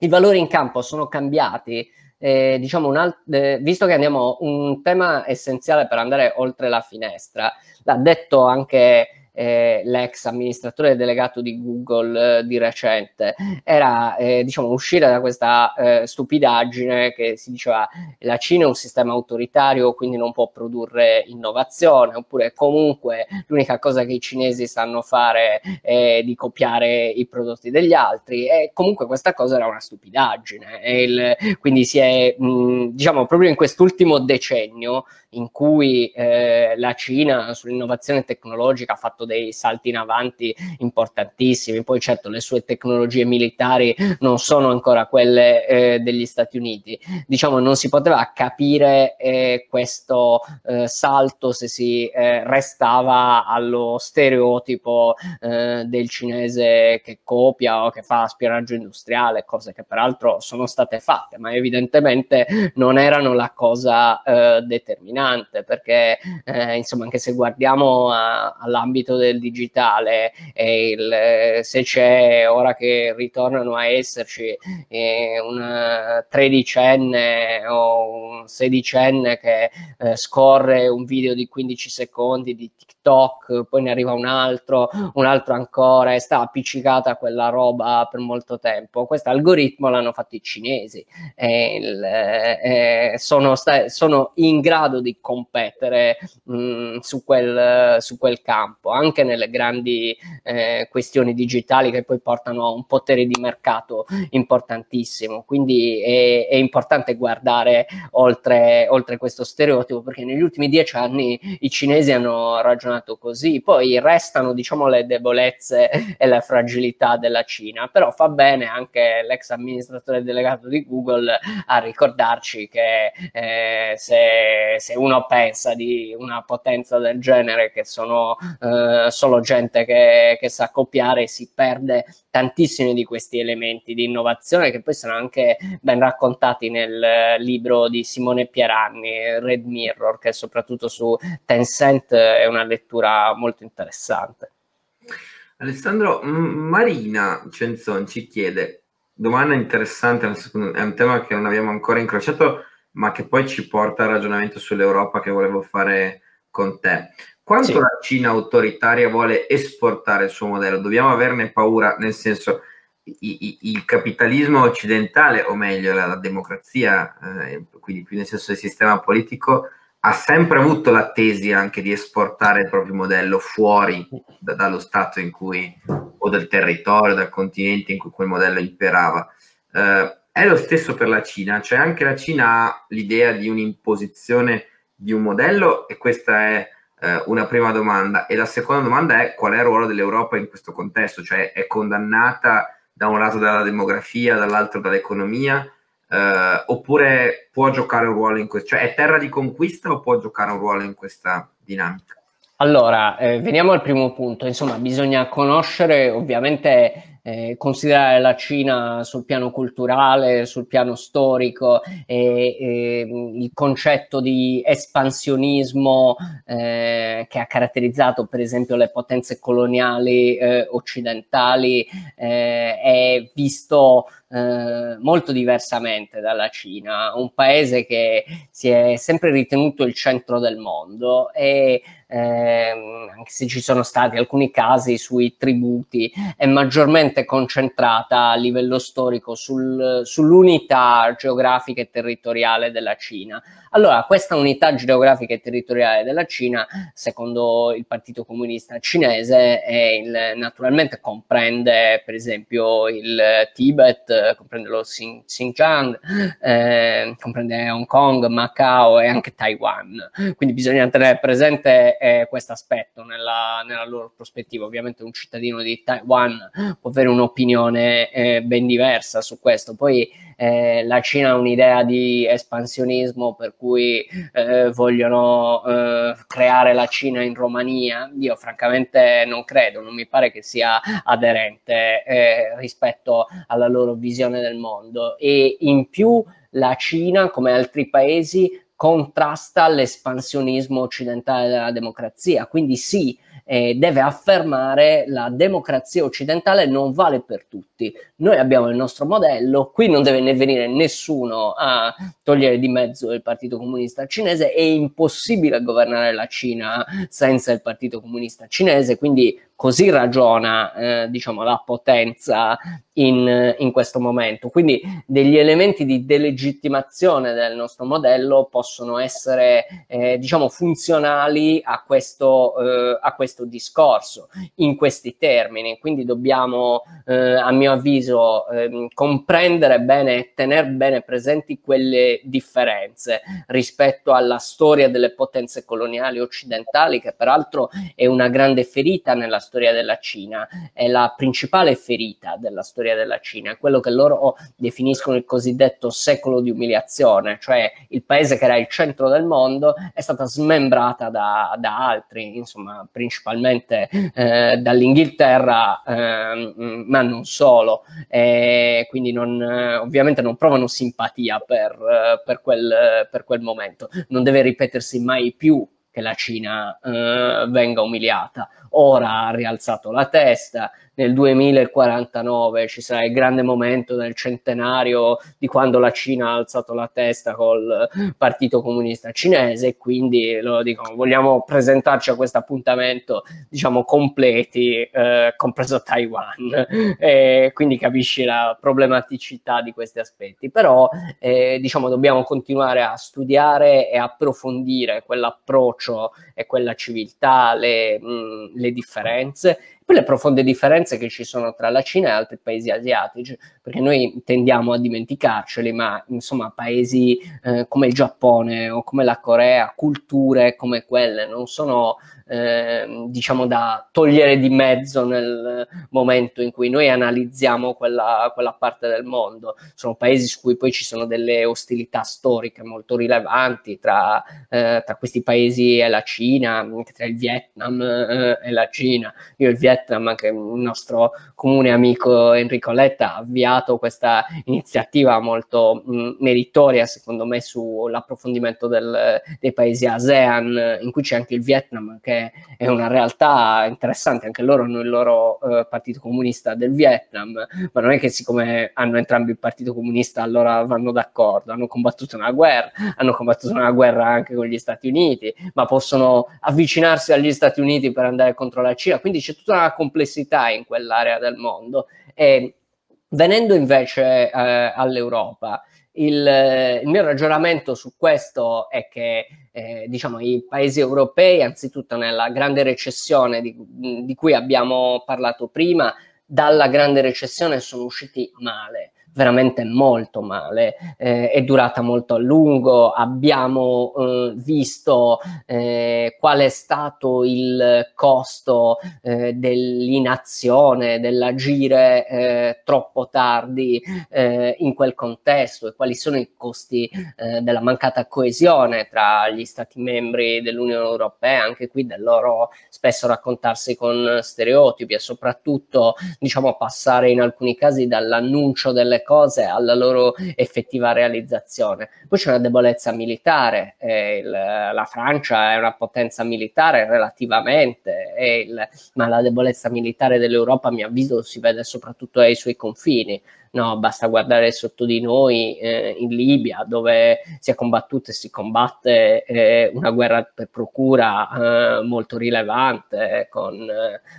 i valori in campo sono cambiati. Eh, diciamo alt- eh, visto che andiamo un tema essenziale per andare oltre la finestra, l'ha detto anche eh, l'ex amministratore delegato di Google eh, di recente, era eh, diciamo uscire da questa eh, stupidaggine che si diceva la Cina è un sistema autoritario quindi non può produrre innovazione oppure comunque l'unica cosa che i cinesi sanno fare è di copiare i prodotti degli altri. E comunque questa cosa era una stupidaggine. Il, quindi si è mh, diciamo proprio in quest'ultimo decennio in cui eh, la Cina sull'innovazione tecnologica ha fatto dei salti in avanti importantissimi, poi certo le sue tecnologie militari non sono ancora quelle eh, degli Stati Uniti, diciamo non si poteva capire eh, questo eh, salto se si eh, restava allo stereotipo eh, del cinese che copia o che fa spionaggio industriale, cose che peraltro sono state fatte, ma evidentemente non erano la cosa determinante allucinante perché eh, insomma anche se guardiamo a, all'ambito del digitale il, se c'è ora che ritornano a esserci eh, un tredicenne o un sedicenne che eh, scorre un video di 15 secondi di TikTok, poi ne arriva un altro, un altro ancora e sta appiccicata quella roba per molto tempo. Questo algoritmo l'hanno fatto i cinesi e il, eh, sono, sta- sono in grado di competere mh, su, quel, su, quel, campo, anche nelle grandi eh, questioni digitali che poi portano a un potere di mercato importantissimo. Quindi è, è importante guardare oltre, oltre questo stereotipo perché negli ultimi dieci anni i cinesi hanno ragionato così, poi restano diciamo le debolezze <laughs> e le fragilità della Cina, però fa bene anche l'ex amministratore delegato di Google a ricordarci che eh, se, se uno pensa di una potenza del genere che sono eh, solo gente che, che sa copiare, si perde tantissimi di questi elementi di innovazione che poi sono anche ben raccontati nel libro di Simone Pieranni, Red Mirror, che soprattutto su Tencent è una lettura molto interessante. Alessandro, Marina Cenzon ci chiede, domanda interessante, è un tema che non abbiamo ancora incrociato, ma che poi ci porta al ragionamento sull'Europa che volevo fare con te. Quanto sì. la Cina autoritaria vuole esportare il suo modello? Dobbiamo averne paura, nel senso, il capitalismo occidentale, o meglio la, la democrazia, eh, quindi più nel senso del sistema politico, ha sempre avuto la tesi anche di esportare il proprio modello fuori da, dallo stato in cui, o dal territorio, dal continente in cui quel modello imperava. Eh, è lo stesso per la Cina, cioè anche la Cina ha l'idea di un'imposizione di un modello e questa è eh, una prima domanda. E la seconda domanda è qual è il ruolo dell'Europa in questo contesto, cioè è condannata da un lato dalla demografia, dall'altro dall'economia, eh, oppure può giocare un ruolo in questo, cioè è terra di conquista o può giocare un ruolo in questa dinamica? Allora, eh, veniamo al primo punto, insomma bisogna conoscere ovviamente eh, considerare la Cina sul piano culturale, sul piano storico e, e il concetto di espansionismo eh, che ha caratterizzato per esempio le potenze coloniali eh, occidentali eh, è visto eh, molto diversamente dalla Cina, un paese che si è sempre ritenuto il centro del mondo e ehm, anche se ci sono stati alcuni casi sui tributi, è maggiormente concentrata a livello storico sul, sull'unità geografica e territoriale della Cina. Allora, questa unità geografica e territoriale della Cina, secondo il Partito Comunista Cinese, il, naturalmente comprende per esempio il Tibet, comprende lo Xinjiang, eh, comprende Hong Kong, Macao e anche Taiwan. Quindi bisogna tenere presente eh, questo aspetto nella, nella, loro prospettiva. Ovviamente un cittadino di Taiwan può avere un'opinione eh, ben diversa su questo. Poi eh, la Cina ha un'idea di espansionismo per cui eh, vogliono eh, creare la Cina in Romania. Io francamente non credo, non mi pare che sia aderente eh, rispetto alla loro visione del mondo e in più la Cina, come altri paesi, contrasta l'espansionismo occidentale della democrazia. Quindi sì, eh, deve affermare la democrazia occidentale non vale per tutti. Noi abbiamo il nostro modello, qui non deve ne venire nessuno a togliere di mezzo il Partito Comunista Cinese, è impossibile governare la Cina senza il Partito Comunista Cinese, quindi così ragiona eh, diciamo, la potenza in, in, questo momento. Quindi degli elementi di delegittimazione del nostro modello possono essere eh, diciamo, funzionali a questo, eh, a questo discorso in questi termini. Quindi dobbiamo, eh, a mio avviso, ehm, comprendere bene e tenere bene presenti quelle differenze rispetto alla storia delle potenze coloniali occidentali, che peraltro è una grande ferita nella storia della Cina, è la principale ferita della storia della Cina, è quello che loro definiscono il cosiddetto secolo di umiliazione, cioè il paese che era il centro del mondo è stata smembrata da, da altri, insomma, principalmente eh, dall'Inghilterra, eh, ma non solo, e quindi non, ovviamente non provano simpatia per, per, quel, per quel momento. Non deve ripetersi mai più che la Cina eh, venga umiliata. Ora ha rialzato la testa, nel 2049 ci sarà il grande momento del centenario di quando la Cina ha alzato la testa col Partito Comunista Cinese quindi lo dico, vogliamo presentarci a questo appuntamento diciamo completi, eh, compreso Taiwan, e quindi capisci la problematicità di questi aspetti, però eh, diciamo dobbiamo continuare a studiare e approfondire quell'approccio e quella civiltà, le, mh, le differenze poi le profonde differenze che ci sono tra la Cina e altri paesi asiatici, perché noi tendiamo a dimenticarceli, ma insomma paesi eh, come il Giappone o come la Corea, culture come quelle non sono eh, diciamo da togliere di mezzo nel momento in cui noi analizziamo quella, quella, parte del mondo. Sono paesi su cui poi ci sono delle ostilità storiche molto rilevanti tra, eh, tra questi paesi e la Cina, tra il Vietnam eh, e la Cina. Io il Vietnam, anche il nostro comune amico Enrico Letta ha avviato questa iniziativa molto mh, meritoria, secondo me, sull'approfondimento del, dei paesi ASEAN, in cui c'è anche il Vietnam che è una realtà interessante, anche loro hanno il loro eh, partito comunista del Vietnam, ma non è che siccome hanno entrambi il partito comunista allora vanno d'accordo, hanno combattuto una guerra, hanno combattuto una guerra anche con gli Stati Uniti, ma possono avvicinarsi agli Stati Uniti per andare contro la Cina, quindi c'è tutta una complessità in quell'area del mondo. E venendo invece eh, all'Europa, il, il, mio ragionamento su questo è che eh, diciamo, i paesi europei, anzitutto nella grande recessione di, di cui abbiamo parlato prima, dalla grande recessione sono usciti male veramente molto male, eh, è durata molto a lungo, abbiamo eh, visto eh, qual è stato il costo eh, dell'inazione, dell'agire eh, troppo tardi eh, in quel contesto e quali sono i costi della mancata coesione tra gli Stati membri dell'Unione Europea, anche qui del loro spesso raccontarsi con stereotipi e soprattutto diciamo passare in alcuni casi dall'annuncio delle cose alla loro effettiva realizzazione. Poi c'è una debolezza militare, eh, il, la Francia è una potenza militare relativamente, il, ma la debolezza militare dell'Europa a mio avviso si vede soprattutto ai suoi confini no, basta guardare sotto di noi eh, in Libia dove si è combattuta e si combatte eh, una guerra per procura eh, molto rilevante con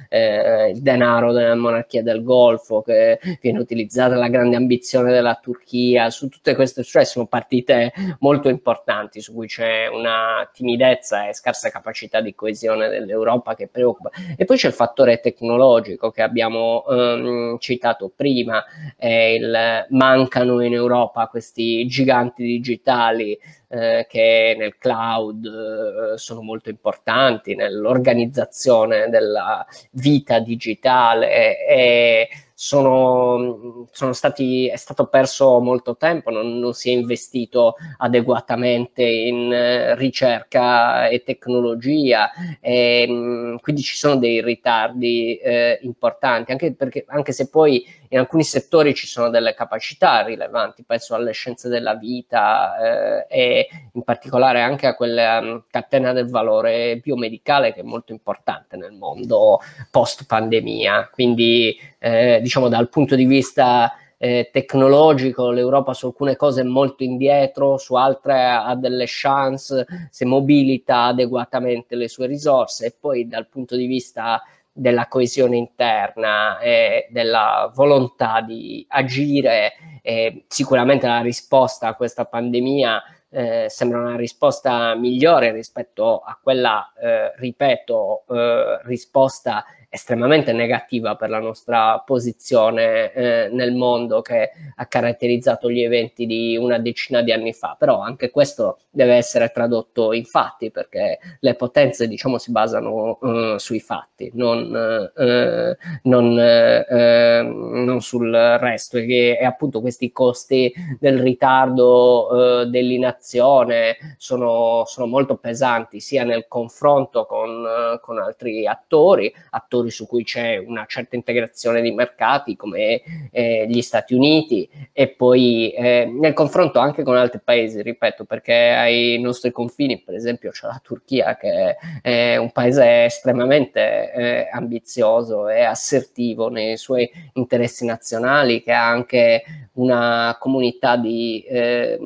eh, il denaro della monarchia del Golfo che viene utilizzata la grande ambizione della Turchia, su tutte queste cioè sono partite molto importanti su cui c'è una timidezza e scarsa capacità di coesione dell'Europa che preoccupa. E poi c'è il fattore tecnologico che abbiamo ehm, citato prima. Eh, retail, mancano in Europa questi giganti digitali eh, che nel cloud eh, sono molto importanti nell'organizzazione della vita digitale e sono, sono stati, è stato perso molto tempo, non, non si è investito adeguatamente in eh, ricerca e tecnologia, e, mh, quindi ci sono dei ritardi eh, importanti, anche, perché, anche se poi in alcuni settori ci sono delle capacità rilevanti, penso alle scienze della vita eh, e in particolare anche a quella um, catena del valore biomedicale che è molto importante nel mondo post pandemia. Quindi eh, diciamo dal punto di vista eh, tecnologico l'Europa su alcune cose è molto indietro, su altre ha delle chance se mobilita adeguatamente le sue risorse e poi dal punto di vista della coesione interna e della volontà di agire, eh, sicuramente la risposta a questa pandemia eh, sembra una risposta migliore rispetto a quella, eh, ripeto, eh, risposta estremamente negativa per la nostra posizione eh, nel mondo che ha caratterizzato gli eventi di una decina di anni fa, però anche questo deve essere tradotto in fatti perché le potenze diciamo si basano uh, sui fatti, non, uh, non, uh, non, sul resto e, e, appunto questi costi del ritardo, dell'inazione sono, sono, molto pesanti sia nel confronto con, con altri attori, attori settori su cui c'è una certa integrazione di mercati come eh, gli Stati Uniti e poi eh, nel confronto anche con altri paesi, ripeto, perché ai nostri confini, per esempio, c'è la Turchia che è un paese estremamente eh, ambizioso e assertivo nei suoi interessi nazionali, che ha anche una comunità di... Eh,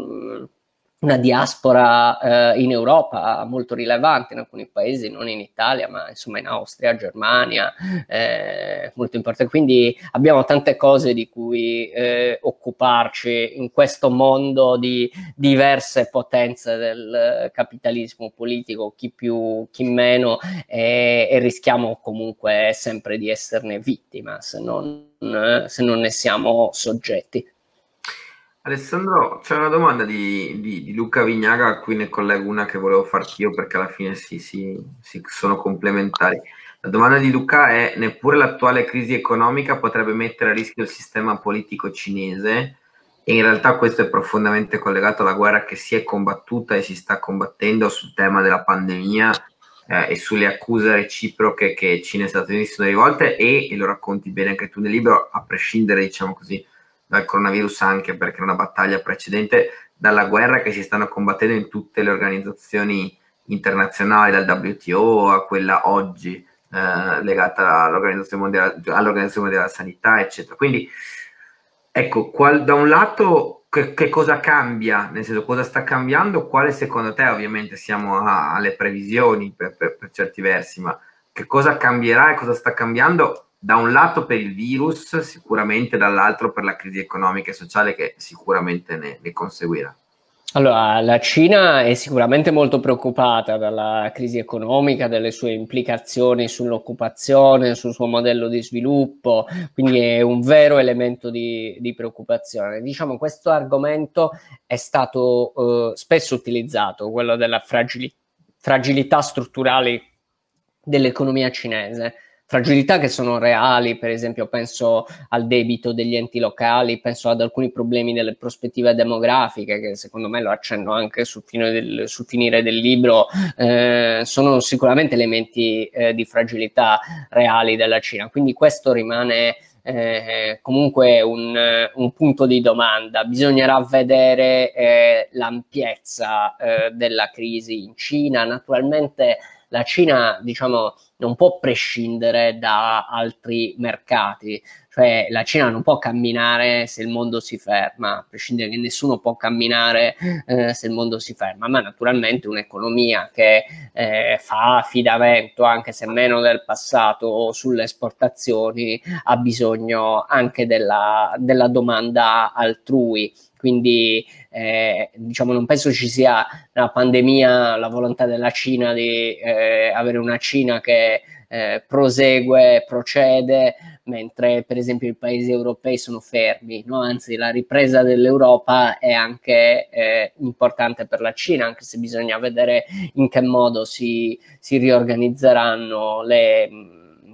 una diaspora eh, in Europa molto rilevante in alcuni paesi, non in Italia, ma insomma in Austria, Germania, eh, molto importante. Quindi abbiamo tante cose di cui eh, occuparci in questo mondo di diverse potenze del capitalismo politico, chi più, chi meno, e, e rischiamo comunque sempre di esserne vittima se non, se non ne siamo soggetti. Alessandro, c'è una domanda di, di, di, Luca Vignaga a cui ne collego una che volevo farti io perché alla fine si, si, si sono complementari. La domanda di Luca è: neppure l'attuale crisi economica potrebbe mettere a rischio il sistema politico cinese? E in realtà questo è profondamente collegato alla guerra che si è combattuta e si sta combattendo sul tema della pandemia eh, e sulle accuse reciproche che Cina e Stati Uniti sono rivolte e, e lo racconti bene anche tu nel libro, a prescindere, diciamo così, dal coronavirus anche perché era una battaglia precedente, dalla guerra che si stanno combattendo in tutte le organizzazioni internazionali, dal WTO a quella oggi eh, legata all'Organizzazione Mondiale, all'Organizzazione Mondiale della Sanità, eccetera. Quindi, ecco, qual, da un lato che, che, cosa cambia, nel senso cosa sta cambiando, quale secondo te, ovviamente siamo a, alle previsioni per, per, per certi versi, ma che cosa cambierà e cosa sta cambiando da un lato per il virus, sicuramente, dall'altro per la crisi economica e sociale che sicuramente ne, ne conseguirà. Allora, la Cina è sicuramente molto preoccupata dalla crisi economica, delle sue implicazioni sull'occupazione, sul suo modello di sviluppo, quindi è un vero elemento di, di preoccupazione. Diciamo, questo argomento è stato eh, spesso utilizzato, quello della fragili- fragilità strutturale dell'economia cinese fragilità che sono reali, per esempio penso al debito degli enti locali, penso ad alcuni problemi delle prospettive demografiche che secondo me lo accenno anche sul, del, sul finire del libro, eh, sono sicuramente elementi eh, di fragilità reali della Cina, quindi questo rimane eh, comunque un, un, punto di domanda. Bisognerà vedere eh, l'ampiezza eh, della crisi in Cina. Naturalmente la Cina, diciamo, non può prescindere da altri mercati, cioè la Cina non può camminare se il mondo si ferma, a prescindere che nessuno può camminare eh, se il mondo si ferma, ma naturalmente un'economia che eh, fa affidamento, anche se meno del passato, sulle esportazioni, ha bisogno anche della, della domanda altrui quindi eh, diciamo non penso ci sia nella pandemia la volontà della Cina di eh, avere una Cina che eh, prosegue, procede, mentre per esempio i paesi europei sono fermi, no? anzi la ripresa dell'Europa è anche eh, importante per la Cina, anche se bisogna vedere in che modo si, si riorganizzeranno le,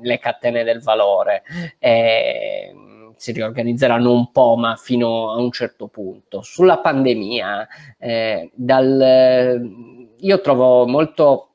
le catene del valore. Eh, si riorganizzeranno un po', ma fino a un certo punto. Sulla pandemia, eh, dal, io trovo molto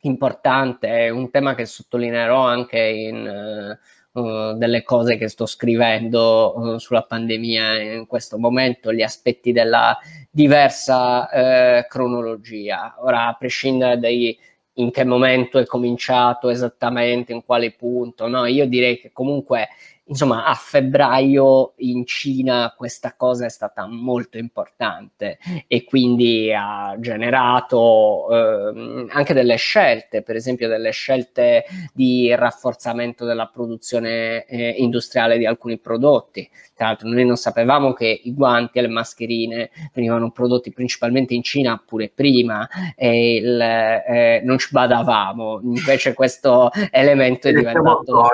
importante, un tema che sottolineerò anche in uh, delle cose che sto scrivendo uh, sulla pandemia in questo momento, gli aspetti della diversa uh, cronologia. Ora, a prescindere dai in che momento è cominciato esattamente, in quale punto, no? Io direi che comunque insomma, a febbraio in Cina questa cosa è stata molto importante e quindi ha generato eh, anche delle scelte, per esempio delle scelte di rafforzamento della produzione eh, industriale di alcuni prodotti. Tra l'altro noi non sapevamo che i guanti e le mascherine venivano prodotti principalmente in Cina pure prima e il, eh, non ci badavamo, invece questo elemento è diventato,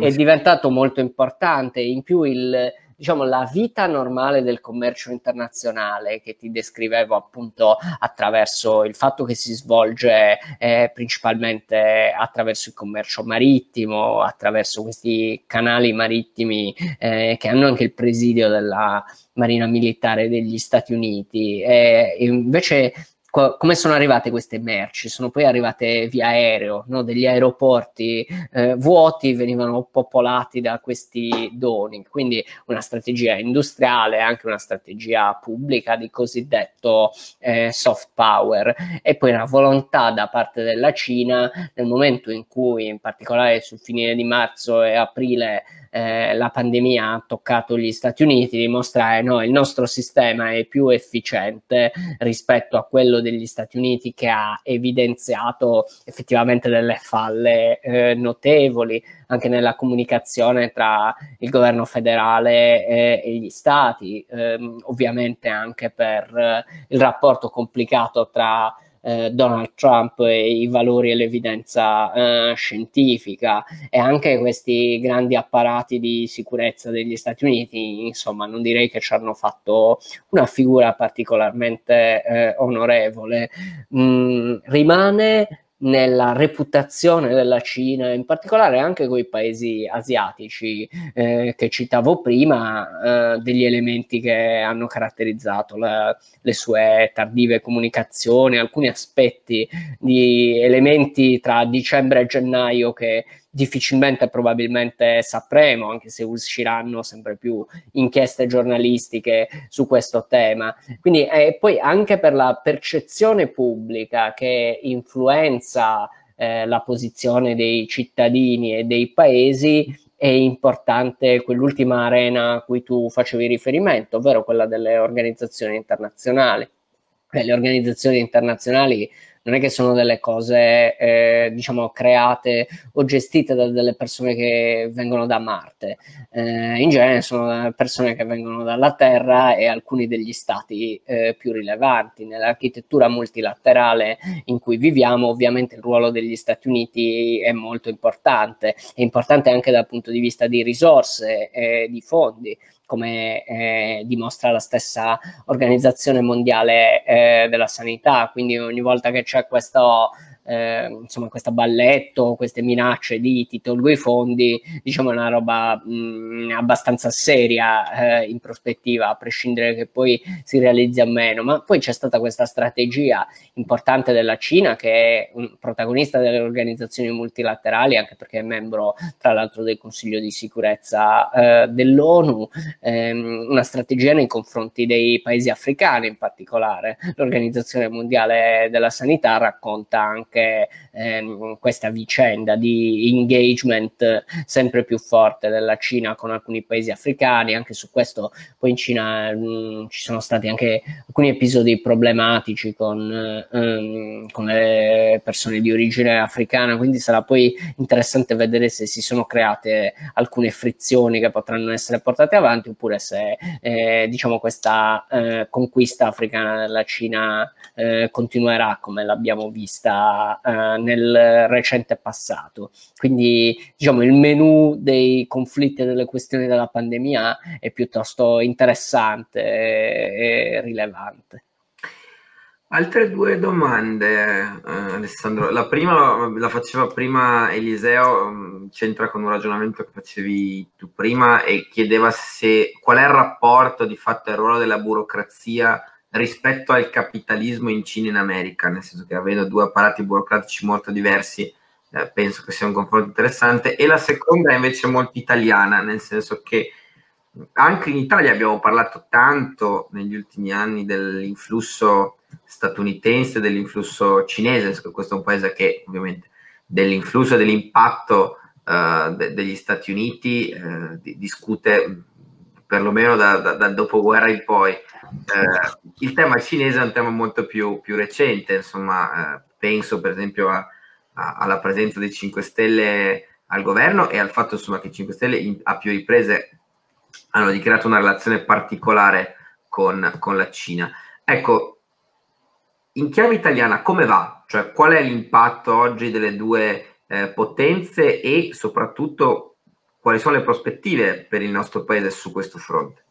è diventato molto importante importante, in più il, diciamo, la vita normale del commercio internazionale che ti descrivevo appunto attraverso il fatto che si svolge eh, principalmente attraverso il commercio marittimo, attraverso questi canali marittimi eh, che hanno anche il presidio della Marina Militare degli Stati Uniti. E invece co- come sono arrivate queste merci? Sono poi arrivate via aereo, no? degli aeroporti eh, vuoti venivano popolati da questi doni, quindi una strategia industriale, anche una strategia pubblica di cosiddetto eh, soft power e poi una volontà da parte della Cina nel momento in cui, in particolare sul finire di marzo e aprile eh, la pandemia ha toccato gli Stati Uniti, dimostrare no, il nostro sistema è più efficiente rispetto a quello degli Stati Uniti che ha evidenziato effettivamente delle falle eh, notevoli anche nella comunicazione tra il governo federale e, e gli stati, ehm, ovviamente anche per eh, il rapporto complicato tra eh, Donald Trump e i valori e l'evidenza eh, scientifica e anche questi grandi apparati di sicurezza degli Stati Uniti, insomma, non direi che ci hanno fatto una figura particolarmente eh, onorevole. Mm, rimane nella reputazione della Cina, in particolare anche con i paesi asiatici eh, che citavo prima, eh, degli elementi che hanno caratterizzato la, le sue tardive comunicazioni, alcuni aspetti di elementi tra dicembre e gennaio che difficilmente probabilmente sapremo, anche se usciranno sempre più inchieste giornalistiche su questo tema. Quindi eh, poi anche per la percezione pubblica che influenza eh, la posizione dei cittadini e dei paesi, è importante quell'ultima arena a cui tu facevi riferimento, ovvero quella delle organizzazioni internazionali. Eh, le organizzazioni internazionali non è che sono delle cose, eh, diciamo, create o gestite da delle persone che vengono da Marte. Eh, in genere sono persone che vengono dalla Terra e alcuni degli stati eh, più rilevanti. Nell'architettura multilaterale in cui viviamo, ovviamente il ruolo degli Stati Uniti è molto importante, è importante anche dal punto di vista di risorse e di fondi come eh, dimostra la stessa Organizzazione Mondiale eh, della Sanità. Quindi ogni volta che c'è questo eh, insomma, questo balletto, queste minacce di ti tolgo i fondi, diciamo è una roba mh, mm, abbastanza seria eh, in prospettiva, a prescindere che poi si realizzi o meno. Ma poi c'è stata questa strategia importante della Cina, che è un protagonista delle organizzazioni multilaterali, anche perché è membro, tra l'altro, del Consiglio di sicurezza eh, dell'ONU, ehm, una strategia nei confronti dei paesi africani in particolare. L'Organizzazione Mondiale della Sanità racconta anche anche ehm, questa vicenda di engagement sempre più forte della Cina con alcuni paesi africani, anche su questo poi in Cina mh, mm, ci sono stati anche alcuni episodi problematici con, ehm, con le persone di origine africana, quindi sarà poi interessante vedere se si sono create alcune frizioni che potranno essere portate avanti oppure se eh, diciamo questa eh, conquista africana della Cina eh, continuerà come l'abbiamo vista uh, nel recente passato. Quindi diciamo il menu dei conflitti e delle questioni della pandemia è piuttosto interessante e, e rilevante. Altre due domande, eh, Alessandro. La prima la faceva prima Eliseo, mm, c'entra con un ragionamento che facevi tu prima e chiedeva se qual è il rapporto di fatto e il ruolo della burocrazia rispetto al capitalismo in Cina e in America, nel senso che avendo due apparati burocratici molto diversi, eh, penso che sia un confronto interessante. E la seconda è invece molto italiana, nel senso che anche in Italia abbiamo parlato tanto negli ultimi anni dell'influsso statunitense, dell'influsso cinese, questo è un paese che ovviamente dell'influsso e dell'impatto uh, de- degli Stati Uniti uh, di- discute perlomeno da, da, dal dopoguerra in poi. Eh, il tema cinese è un tema molto più, più recente, insomma, eh, penso per esempio a, a, alla presenza dei 5 Stelle al governo e al fatto insomma, che i 5 Stelle in, a più riprese hanno dichiarato una relazione particolare con, con la Cina. Ecco, in chiave italiana come va? Cioè, qual è l'impatto oggi delle due eh, potenze e soprattutto quali sono le prospettive per il nostro paese su questo fronte?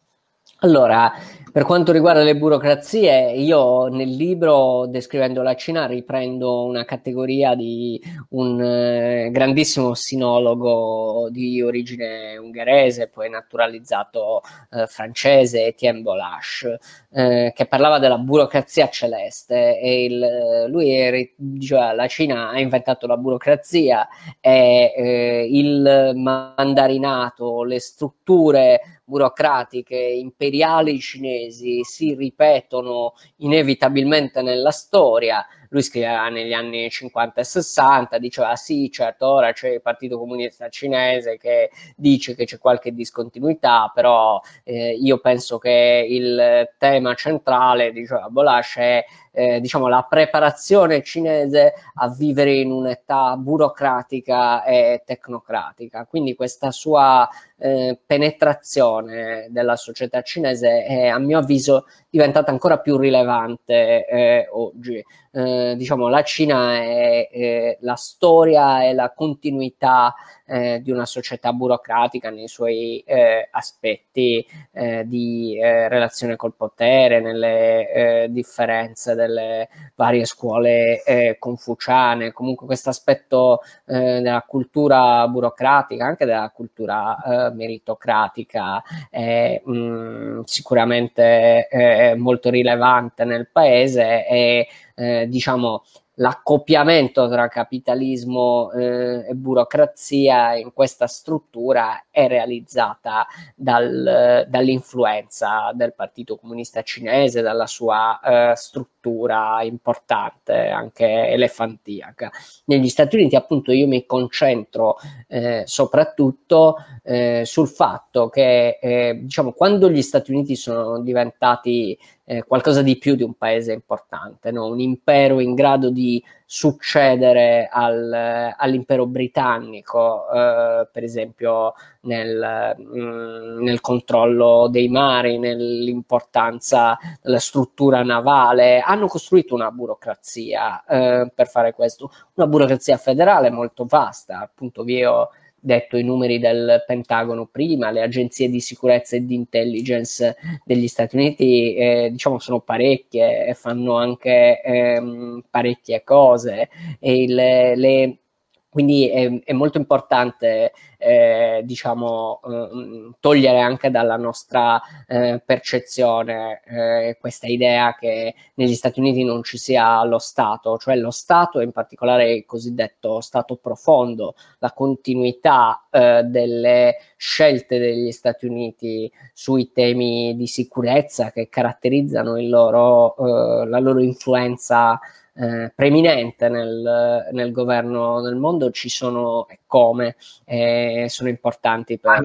Allora, per quanto riguarda le burocrazie, io nel libro descrivendo la Cina riprendo una categoria di un eh, grandissimo sinologo di origine ungherese, poi naturalizzato eh, francese, Etienne Bolache, eh, che parlava della burocrazia celeste. E il, lui eri, diceva la Cina ha inventato la burocrazia e eh, il mandarinato, le strutture burocratiche imperiali cinesi si ripetono inevitabilmente nella storia. Lui scriveva negli anni 50 e 60, diceva sì, certo, ora c'è il Partito Comunista Cinese che dice che c'è qualche discontinuità, però eh, io penso che il tema centrale, diceva Bolash, è eh, diciamo, la preparazione cinese a vivere in un'età burocratica e tecnocratica. Quindi questa sua eh, penetrazione della società cinese è, a mio avviso, diventata ancora più rilevante eh, oggi. Eh, diciamo, la Cina è, è, la storia e la continuità eh, di una società burocratica nei suoi eh, aspetti eh, di relazione col potere, nelle differenze delle varie scuole confuciane, comunque questo aspetto della cultura burocratica, anche della cultura meritocratica, è mh, mm, sicuramente molto rilevante nel paese e eh, diciamo, l'accoppiamento tra capitalismo eh, e burocrazia in questa struttura è realizzata dal, dall'influenza del Partito Comunista Cinese, dalla sua eh, struttura importante, anche elefantiaca. Negli Stati Uniti, appunto, io mi concentro eh, soprattutto eh, sul fatto che, eh, diciamo, quando gli Stati Uniti sono diventati eh, qualcosa di più di un paese importante, no? un impero in grado di succedere al, all'impero britannico, eh, per esempio nel, mh, mm, nel, controllo dei mari, nell'importanza della struttura navale, hanno costruito una burocrazia eh, per fare questo, una burocrazia federale molto vasta, appunto vi ho detto i numeri del Pentagono prima, le agenzie di sicurezza e di intelligence degli Stati Uniti eh, diciamo sono parecchie e fanno anche ehm, parecchie cose. E le, le quindi è, è, molto importante, eh, diciamo, eh, togliere anche dalla nostra eh, percezione eh, questa idea che negli Stati Uniti non ci sia lo Stato, cioè lo Stato, in particolare il cosiddetto Stato profondo, la continuità eh, delle scelte degli Stati Uniti sui temi di sicurezza che caratterizzano loro, eh, la loro influenza eh, preeminente nel, nel, governo del mondo ci sono e come eh, sono importanti per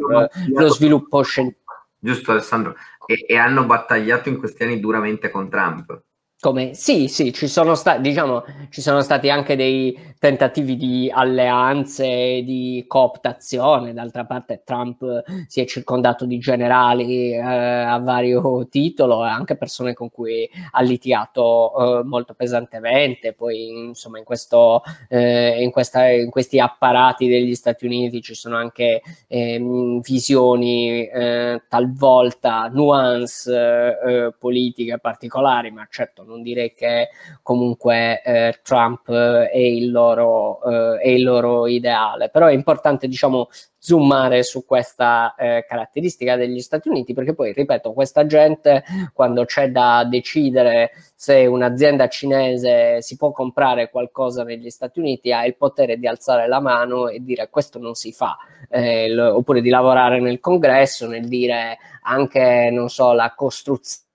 lo sviluppo scientifico. Giusto Alessandro, e, e hanno battagliato in questi anni duramente con Trump. Come? Sì, sì, ci sono, sta- diciamo, ci sono stati anche dei tentativi di alleanze, di cooptazione. D'altra parte, Trump si è circondato di generali eh, a vario titolo e anche persone con cui ha litigato eh, molto pesantemente. Poi, insomma, in, questo, eh, in, questa, in, questi apparati degli Stati Uniti ci sono anche ehm, visioni eh, talvolta nuance eh, politiche particolari, ma certo non direi che comunque eh, Trump eh, è il, loro, eh, è il loro ideale, però è importante diciamo zoomare su questa eh, caratteristica degli Stati Uniti, perché poi, ripeto, questa gente quando c'è da decidere se un'azienda cinese si può comprare qualcosa negli Stati Uniti, ha il potere di alzare la mano e dire questo non si fa, eh, l- oppure di lavorare nel congresso, nel dire anche, non so, la costruzione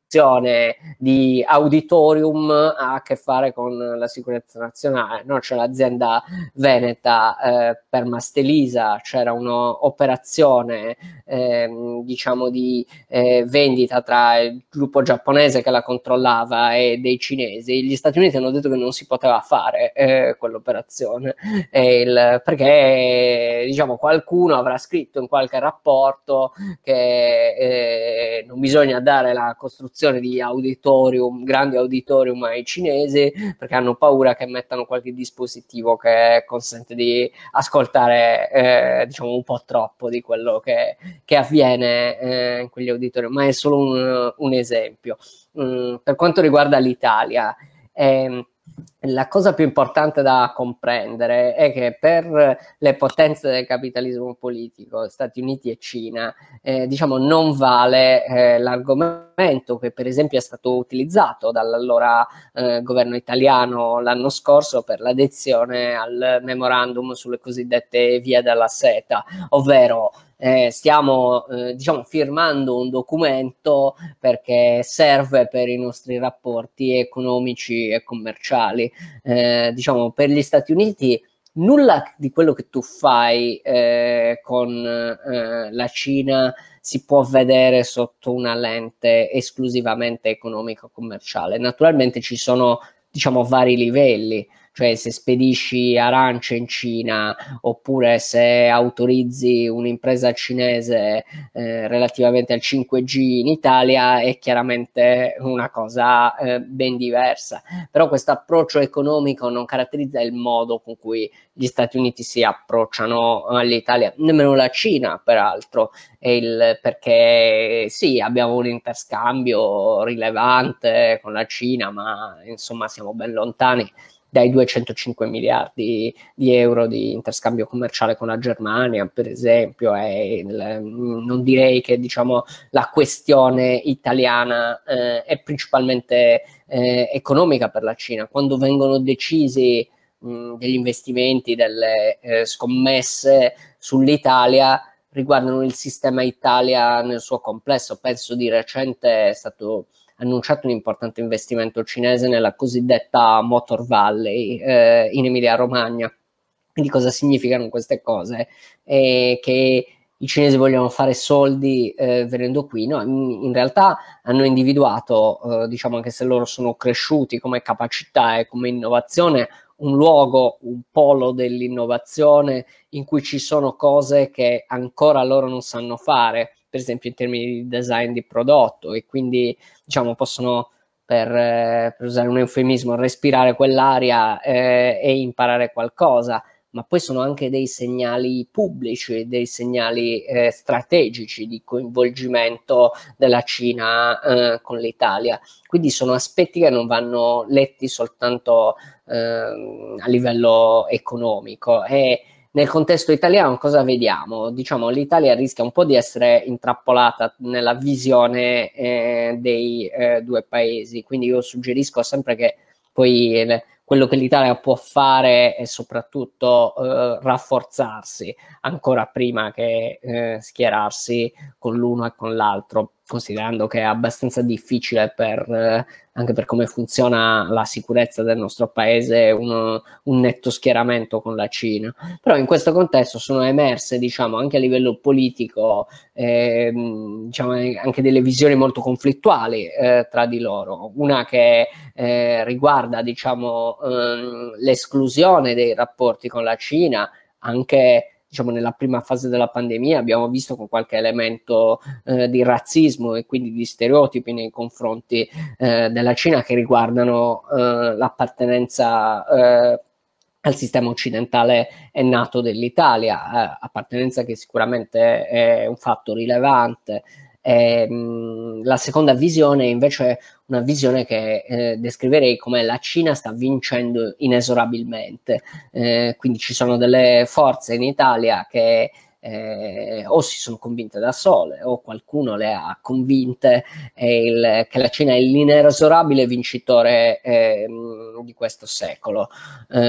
di auditorium ha a che fare con la sicurezza nazionale. No? C'è l'azienda veneta eh, per Mastelisa, c'era un'operazione eh, diciamo di eh, vendita tra il gruppo giapponese che la controllava e dei cinesi. Gli Stati Uniti hanno detto che non si poteva fare eh, quell'operazione il, perché diciamo qualcuno avrà scritto in qualche rapporto che eh, non bisogna dare la costruzione costruzione di auditorium, grandi auditorium ai cinesi perché hanno paura che mettano qualche dispositivo che consente di ascoltare eh, diciamo un po' troppo di quello che, che avviene eh, in quegli auditorium, ma è solo un, un esempio. Mm, per quanto riguarda l'Italia, eh, la cosa più importante da comprendere è che per le potenze del capitalismo politico, Stati Uniti e Cina, eh, diciamo non vale eh, l'argomento che per esempio è stato utilizzato dall'allora eh, governo italiano l'anno scorso per l'adesione al memorandum sulle cosiddette vie della seta, ovvero eh, stiamo eh, diciamo, firmando un documento perché serve per i nostri rapporti economici e commerciali. Eh, diciamo, per gli Stati Uniti nulla di quello che tu fai eh, con eh, la Cina si può vedere sotto una lente esclusivamente economico-commerciale. Naturalmente ci sono diciamo vari livelli cioè se spedisci arance in Cina oppure se autorizzi un'impresa cinese eh, relativamente al 5G in Italia è chiaramente una cosa eh, ben diversa. Però questo approccio economico non caratterizza il modo con cui gli Stati Uniti si approcciano all'Italia, nemmeno la Cina peraltro, il, perché sì, abbiamo un interscambio rilevante con la Cina, ma insomma siamo ben lontani dai 205 miliardi di euro di interscambio commerciale con la Germania, per esempio, il, non direi che diciamo, la questione italiana eh, è principalmente eh, economica per la Cina. Quando vengono decisi mh, degli investimenti, delle eh, scommesse sull'Italia, riguardano il sistema Italia nel suo complesso. Penso di recente è stato annunciato un importante investimento cinese nella cosiddetta Motor Valley eh, in Emilia Romagna. Quindi cosa significano queste cose? Eh, che i cinesi vogliono fare soldi eh, venendo qui, no? in, in, realtà hanno individuato, eh, diciamo anche se loro sono cresciuti come capacità e come innovazione, un luogo, un polo dell'innovazione in cui ci sono cose che ancora loro non sanno fare per esempio in termini di design di prodotto e quindi diciamo possono per, eh, per usare un eufemismo respirare quell'aria eh, e imparare qualcosa ma poi sono anche dei segnali pubblici, dei segnali eh, strategici di coinvolgimento della Cina eh, con l'Italia. Quindi sono aspetti che non vanno letti soltanto eh, a livello economico e nel contesto italiano cosa vediamo? Diciamo l'Italia rischia un po' di essere intrappolata nella visione eh, dei eh, due paesi, quindi io suggerisco sempre che poi le, quello che l'Italia può fare è soprattutto eh, rafforzarsi ancora prima che eh, schierarsi con l'uno e con l'altro considerando che è abbastanza difficile per, eh, anche per come funziona la sicurezza del nostro paese uno, un netto schieramento con la Cina. Però in questo contesto sono emerse, diciamo, anche a livello politico, eh, diciamo, anche delle visioni molto conflittuali eh, tra di loro. Una che eh, riguarda, diciamo, ehm, l'esclusione dei rapporti con la Cina, anche diciamo, nella prima fase della pandemia abbiamo visto con qualche elemento eh, di razzismo e quindi di stereotipi nei confronti eh, della Cina che riguardano eh, l'appartenenza eh, al sistema occidentale è nato dell'Italia, eh, appartenenza che sicuramente è un fatto rilevante. E, mh, la seconda visione invece una visione che eh, descriverei come la Cina sta vincendo inesorabilmente. Eh, quindi ci sono delle forze in Italia che eh, o si sono convinte da sole o qualcuno le ha convinte il, che la Cina è l'inesorabile vincitore eh, di questo secolo. Eh,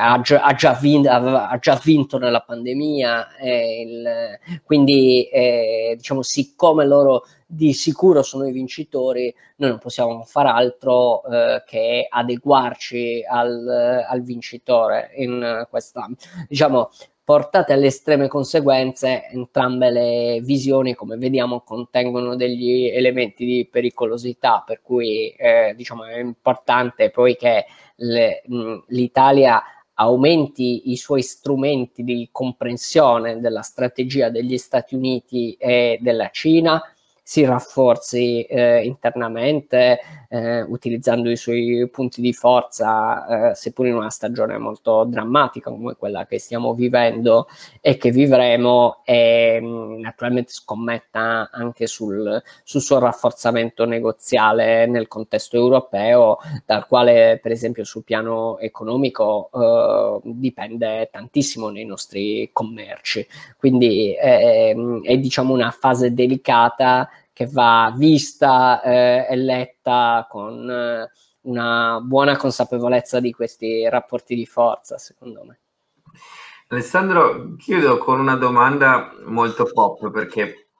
ha, già, ha, già vinto, ha, già vinto, nella pandemia, il, quindi eh, diciamo siccome loro di sicuro sono i vincitori, noi non possiamo far altro eh, che adeguarci al, al vincitore in questa, diciamo, portate alle estreme conseguenze, entrambe le visioni, come vediamo, contengono degli elementi di pericolosità, per cui eh, diciamo, è importante poi che le, mh, l'Italia aumenti i suoi strumenti di comprensione della strategia degli Stati Uniti e della Cina, si rafforzi eh, internamente eh, utilizzando i suoi punti di forza, eh, seppur in una stagione molto drammatica come quella che stiamo vivendo e che vivremo, e mm, naturalmente scommetta anche sul, sul suo rafforzamento negoziale nel contesto europeo, dal quale per esempio sul piano economico eh, dipende tantissimo nei nostri commerci. Quindi è, è diciamo una fase delicata che va vista eh, e letta con eh, una buona consapevolezza di questi rapporti di forza, secondo me. Alessandro, chiudo con una domanda molto pop perché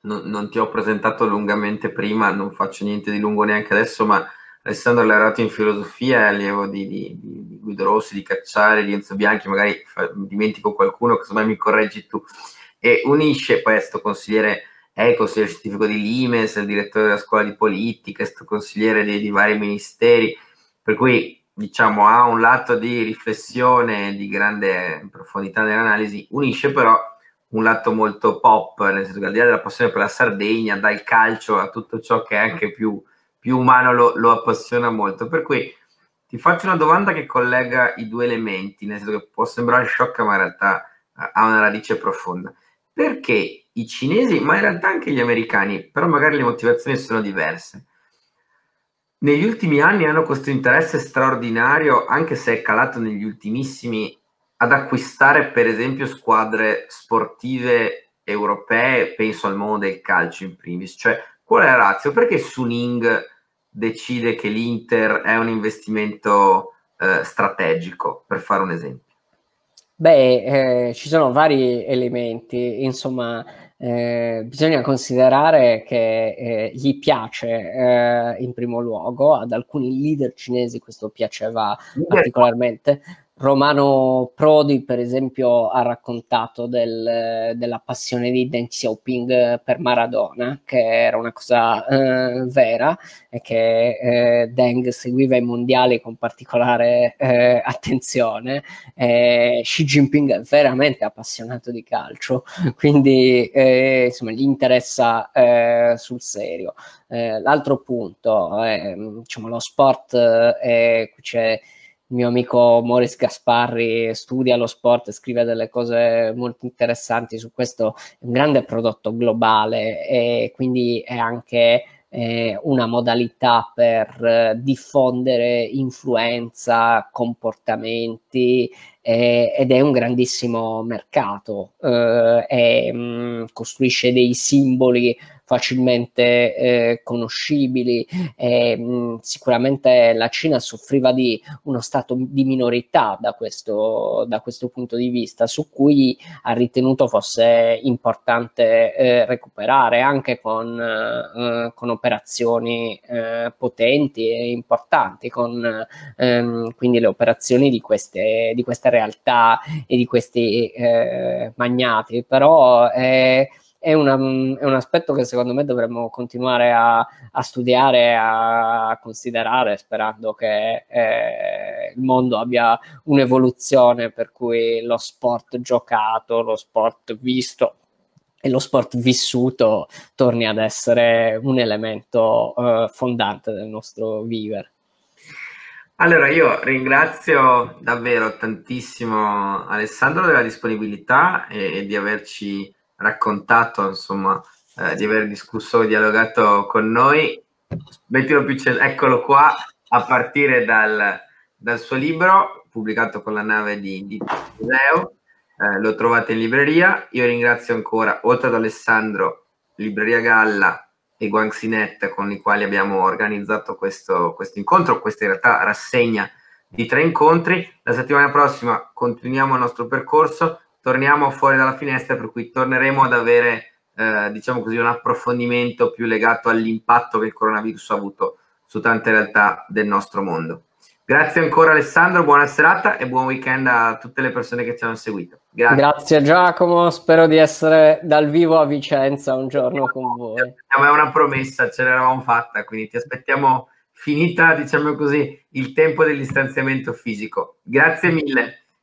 non, non, ti ho presentato lungamente prima, non faccio niente di lungo neanche adesso, ma Alessandro è laureato in filosofia, è allievo di, di, di, Guido Rossi, di Cacciare, di Enzo Bianchi, magari fa, dimentico qualcuno, casomai mi correggi tu, e unisce questo consigliere, è il consigliere scientifico di Limes, il direttore della scuola di politica, questo consigliere di, di vari ministeri, per cui diciamo ha un lato di riflessione di grande profondità nell'analisi, unisce però un lato molto pop, nel senso che al di là della passione per la Sardegna, dal calcio a tutto ciò che è anche più più umano lo, lo, appassiona molto. Per cui ti faccio una domanda che collega i due elementi, nel senso che può sembrare sciocca, ma in realtà ha una radice profonda. Perché i cinesi, ma in realtà anche gli americani, però magari le motivazioni sono diverse, negli ultimi anni hanno questo interesse straordinario, anche se è calato negli ultimissimi, ad acquistare per esempio squadre sportive europee, penso al mondo del calcio in primis, cioè Qual è la razza? Perché Suning decide che l'Inter è un investimento eh, strategico, per fare un esempio? Beh, eh, ci sono vari elementi, insomma, eh, bisogna considerare che eh, gli piace eh, in primo luogo, ad alcuni leader cinesi questo piaceva particolarmente, Romano Prodi, per esempio, ha raccontato del, della passione di Deng Xiaoping per Maradona, che era una cosa eh, vera e che eh, Deng seguiva i mondiali con particolare eh, attenzione. Xi Jinping è veramente appassionato di calcio, <laughs> quindi eh, insomma, gli interessa eh, sul serio. Eh, l'altro punto è diciamo, lo sport, qui c'è il mio amico Morris Gasparri studia lo sport e scrive delle cose molto interessanti su questo, è un grande prodotto globale e quindi è anche eh, una modalità per eh, diffondere influenza, comportamenti eh, ed è un grandissimo mercato, eh, e, mh, mm, costruisce dei simboli facilmente eh, conoscibili. E, mh, sicuramente la Cina soffriva di uno stato di minorità da questo, da questo punto di vista, su cui ha ritenuto fosse importante eh, recuperare anche con, eh, con operazioni eh, potenti e importanti, con ehm, quindi le operazioni di queste, di queste realtà e di questi eh, magnati. Però eh, è, una, è, un aspetto che secondo me dovremmo continuare a, a studiare, a, considerare, sperando che eh, il mondo abbia un'evoluzione per cui lo sport giocato, lo sport visto e lo sport vissuto torni ad essere un elemento eh, fondante del nostro vivere. Allora, io ringrazio davvero tantissimo Alessandro della disponibilità e, e di averci raccontato, insomma, eh, di aver discusso, dialogato con noi. Mettilo più cel- eccolo qua, a partire dal, dal, suo libro, pubblicato con la nave di, di Museo, eh, lo trovate in libreria. Io ringrazio ancora, oltre ad Alessandro, Libreria Galla e Guanxinet, con i quali abbiamo organizzato questo, questo incontro, questa in realtà rassegna di tre incontri. La settimana prossima continuiamo il nostro percorso torniamo fuori dalla finestra, per cui torneremo ad avere, eh, diciamo così, un approfondimento più legato all'impatto che il coronavirus ha avuto su tante realtà del nostro mondo. Grazie ancora Alessandro, buona serata e buon weekend a tutte le persone che ci hanno seguito. Grazie. Grazie Giacomo, spero di essere dal vivo a Vicenza un giorno con voi. È una promessa, ce l'eravamo fatta, quindi ti aspettiamo finita, diciamo così, il tempo del distanziamento fisico. Grazie mille.